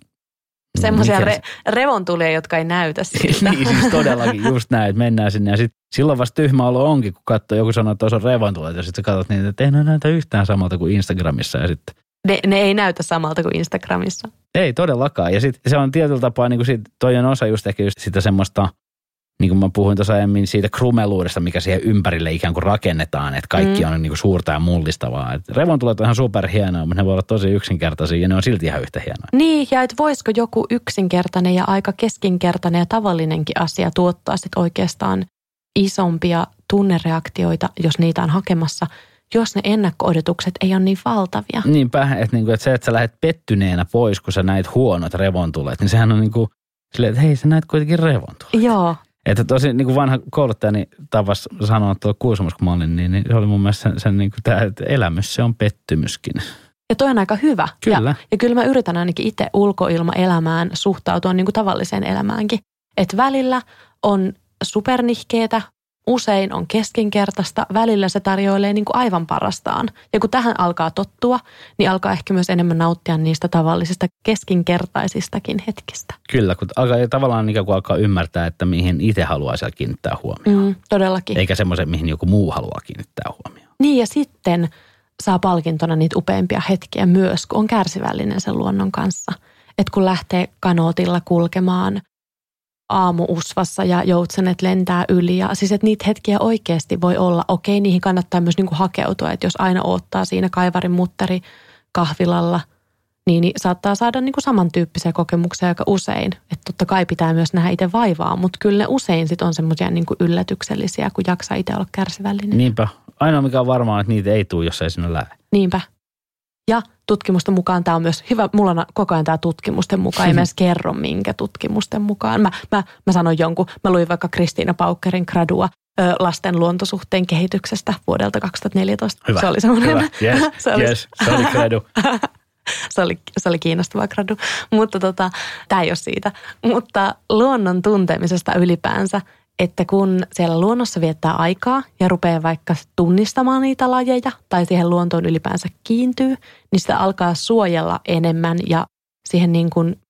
[SPEAKER 1] Semmoisia re, revontulia, jotka ei näytä [laughs] siltä.
[SPEAKER 2] niin, siis todellakin just näin, että mennään sinne ja sitten silloin vasta tyhmä olo onkin, kun katsoo, joku sanoo, että tuossa on revontulet ja sitten sä katsot niitä, että ei ne näytä yhtään samalta kuin Instagramissa ja sitten
[SPEAKER 1] ne, ne ei näytä samalta kuin Instagramissa.
[SPEAKER 2] Ei todellakaan. Ja sitten se on tietyllä tapaa, niin kuin sit, toi on osa just ehkä just sitä semmoista niin kuin mä puhuin tuossa aiemmin siitä krumeluudesta, mikä siihen ympärille ikään kuin rakennetaan, että kaikki mm. on niin kuin suurta ja mullistavaa. Et revontulet on ihan superhienoa, mutta ne voi olla tosi yksinkertaisia ja ne on silti ihan yhtä hienoja.
[SPEAKER 1] Niin, ja että voisiko joku yksinkertainen ja aika keskinkertainen ja tavallinenkin asia tuottaa sitten oikeastaan isompia tunnereaktioita, jos niitä on hakemassa, jos ne ennakko-odotukset ei ole niin valtavia.
[SPEAKER 2] Niinpä, että, niinku, että se, että sä lähdet pettyneenä pois, kun sä näit huonot revontulet, niin sehän on niin kuin, silleen, että hei, sä näet kuitenkin revontulet.
[SPEAKER 1] Joo.
[SPEAKER 2] Että tosi niin kuin vanha kouluttajani tapas sanoa tuolla Kuusamossa, kun mä olin, niin, niin se oli mun mielestä sen, sen niin kuin tämä, että elämys, se on pettymyskin.
[SPEAKER 1] Ja toi on aika hyvä.
[SPEAKER 2] Kyllä.
[SPEAKER 1] Ja, ja kyllä mä yritän ainakin itse ulkoilmaelämään suhtautua niin kuin tavalliseen elämäänkin. Että välillä on supernihkeetä, usein on keskinkertaista, välillä se tarjoilee niin kuin aivan parastaan. Ja kun tähän alkaa tottua, niin alkaa ehkä myös enemmän nauttia niistä tavallisista keskinkertaisistakin hetkistä.
[SPEAKER 2] Kyllä, kun alkaa tavallaan ikään kuin alkaa ymmärtää, että mihin itse haluaa siellä kiinnittää huomioon.
[SPEAKER 1] Mm, todellakin.
[SPEAKER 2] Eikä semmoisen, mihin joku muu haluaa kiinnittää huomioon.
[SPEAKER 1] Niin ja sitten saa palkintona niitä upeampia hetkiä myös, kun on kärsivällinen sen luonnon kanssa. Että kun lähtee kanootilla kulkemaan aamuusvassa ja joutsenet lentää yli. Ja siis, että niitä hetkiä oikeasti voi olla. Okei, niihin kannattaa myös niin kuin hakeutua. Että jos aina ottaa siinä kaivarin mutteri kahvilalla, niin, niin saattaa saada niin kuin samantyyppisiä kokemuksia aika usein. Että totta kai pitää myös nähdä itse vaivaa, mutta kyllä ne usein sit on semmoisia niin kuin yllätyksellisiä, kun jaksaa itse olla kärsivällinen.
[SPEAKER 2] Niinpä. Ainoa mikä on varmaa, että niitä ei tule, jos ei sinne lähde.
[SPEAKER 1] Niinpä. Ja tutkimusten mukaan tämä on myös hyvä, mulla on koko ajan tämä tutkimusten mukaan, ei edes kerro minkä tutkimusten mukaan. Mä, mä, mä sanon jonkun, mä luin vaikka Kristiina Paukkerin gradua ö, lasten luontosuhteen kehityksestä vuodelta 2014.
[SPEAKER 2] Hyvä.
[SPEAKER 1] Se oli semmoinen.
[SPEAKER 2] Hyvä. Yes, [laughs]
[SPEAKER 1] se, oli,
[SPEAKER 2] yes. se oli gradu. [laughs]
[SPEAKER 1] se, oli, se oli kiinnostava gradu, mutta tota, tämä ei ole siitä. Mutta luonnon tuntemisesta ylipäänsä – että kun siellä luonnossa viettää aikaa ja rupeaa vaikka tunnistamaan niitä lajeja tai siihen luontoon ylipäänsä kiintyy, niin sitä alkaa suojella enemmän ja siihen niin kuin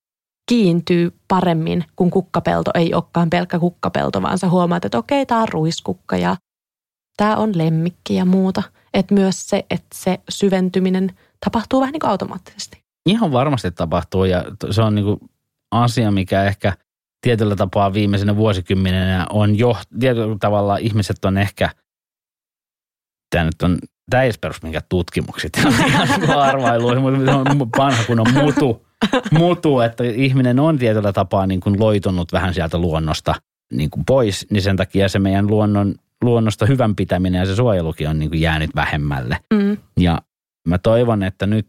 [SPEAKER 1] kiintyy paremmin, kun kukkapelto ei olekaan pelkkä kukkapelto, vaan sä huomaat, että okei, tämä on ruiskukka ja tämä on lemmikki ja muuta. Että myös se, että se syventyminen tapahtuu vähän niin kuin automaattisesti.
[SPEAKER 2] Ihan varmasti tapahtuu ja se on niin kuin asia, mikä ehkä – tietyllä tapaa viimeisenä vuosikymmenenä on jo, tietyllä tavalla ihmiset on ehkä, tämä nyt on, tämä ei perus minkä tutkimukset, ihan niin arvailuihin, mutta vanha kun on mutu, mutu, että ihminen on tietyllä tapaa niin kuin loitonut vähän sieltä luonnosta niin kuin pois, niin sen takia se meidän luonnon, luonnosta hyvän pitäminen ja se suojelukin on niin kuin jäänyt vähemmälle. Mm. Ja mä toivon, että nyt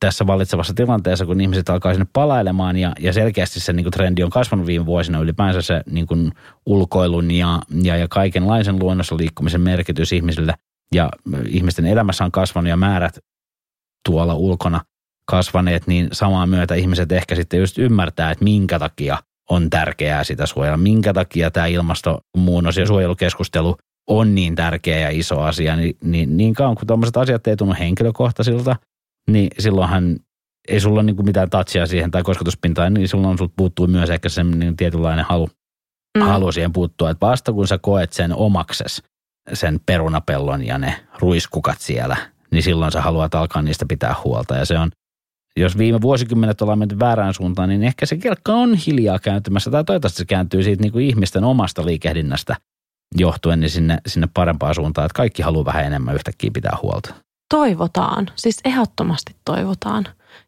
[SPEAKER 2] tässä vallitsevassa tilanteessa, kun ihmiset alkaa sinne palailemaan ja, ja selkeästi se niin kuin trendi on kasvanut viime vuosina ylipäänsä se niin kuin ulkoilun ja, ja, ja kaikenlaisen luonnossa liikkumisen merkitys ihmisille ja ihmisten elämässä on kasvanut ja määrät tuolla ulkona kasvaneet, niin samaa myötä ihmiset ehkä sitten just ymmärtää, että minkä takia on tärkeää sitä suojella, minkä takia tämä ilmastonmuunnos ja suojelukeskustelu on niin tärkeä ja iso asia, niin, niin, niin kauan kuin tuommoiset asiat ei tunnu henkilökohtaisilta, niin silloinhan ei sulla ole niin kuin mitään tatsia siihen tai kosketuspintaa, niin silloin sulta puuttuu myös ehkä se niin tietynlainen halu, mm. halu siihen puuttua. Että vasta kun sä koet sen omakses, sen perunapellon ja ne ruiskukat siellä, niin silloin sä haluat alkaa niistä pitää huolta. Ja se on, jos viime vuosikymmenet ollaan menty väärään suuntaan, niin ehkä se kelkka on hiljaa kääntymässä, tai toivottavasti se kääntyy siitä niin kuin ihmisten omasta liikehdinnästä johtuen niin sinne, sinne parempaan suuntaan, että kaikki haluaa vähän enemmän yhtäkkiä pitää huolta
[SPEAKER 1] toivotaan, siis ehdottomasti toivotaan.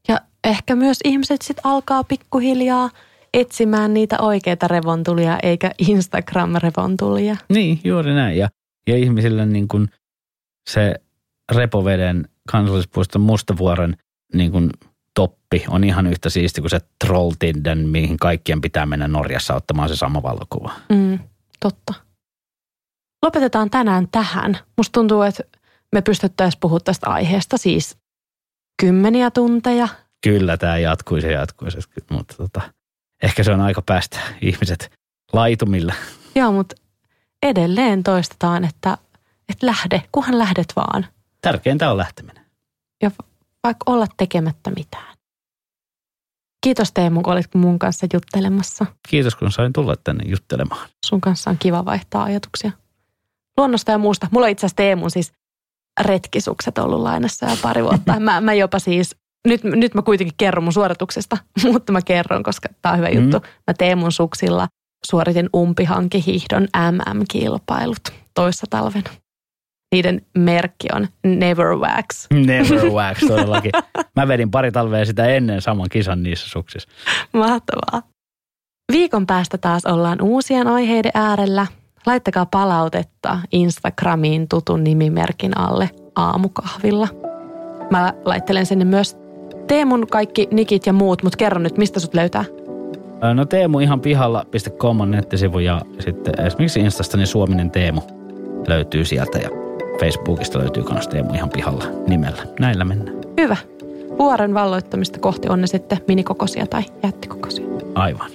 [SPEAKER 1] Ja ehkä myös ihmiset sitten alkaa pikkuhiljaa etsimään niitä oikeita revontulia eikä Instagram-revontulia.
[SPEAKER 2] Niin, juuri näin. Ja, ja ihmisille niin kuin se Repoveden kansallispuiston Mustavuoren niin kuin toppi on ihan yhtä siisti kuin se Trolltinden, mihin kaikkien pitää mennä Norjassa ottamaan se sama valokuva.
[SPEAKER 1] Mm, totta. Lopetetaan tänään tähän. Musta tuntuu, että me pystyttäisiin puhua tästä aiheesta siis kymmeniä tunteja.
[SPEAKER 2] Kyllä tämä jatkuisi ja jatkuisi, mutta tota, ehkä se on aika päästä ihmiset laitumille.
[SPEAKER 1] Joo, mutta edelleen toistetaan, että, että lähde, kunhan lähdet vaan.
[SPEAKER 2] Tärkeintä on lähteminen.
[SPEAKER 1] Ja vaikka olla tekemättä mitään. Kiitos Teemu, kun olit mun kanssa juttelemassa.
[SPEAKER 2] Kiitos, kun sain tulla tänne juttelemaan.
[SPEAKER 1] Sun kanssa on kiva vaihtaa ajatuksia. Luonnosta ja muusta. Mulla itse asiassa Teemun siis retkisukset ollut lainassa jo pari vuotta. Mä, mä jopa siis, nyt, nyt mä kuitenkin kerron mun suorituksesta, [laughs] mutta mä kerron, koska tää on hyvä mm. juttu. Mä teen mun suksilla suoritin umpihankihihdon MM-kilpailut toissa talvena. Niiden merkki on Never Wax.
[SPEAKER 2] Never [laughs] Wax, todellakin. Mä vedin pari talvea sitä ennen saman kisan niissä suksissa.
[SPEAKER 1] Mahtavaa. Viikon päästä taas ollaan uusien aiheiden äärellä. Laittakaa palautetta Instagramiin tutun nimimerkin alle aamukahvilla. Mä laittelen sinne myös Teemun kaikki nikit ja muut, mutta kerro nyt, mistä sut löytää?
[SPEAKER 2] No Teemu ihan pihalla.com on nettisivu ja sitten esimerkiksi Instasta niin Suominen Teemu löytyy sieltä ja Facebookista löytyy myös Teemu ihan pihalla nimellä. Näillä mennään.
[SPEAKER 1] Hyvä. Vuoren valloittamista kohti on ne sitten minikokoisia tai jättikokoisia.
[SPEAKER 2] Aivan.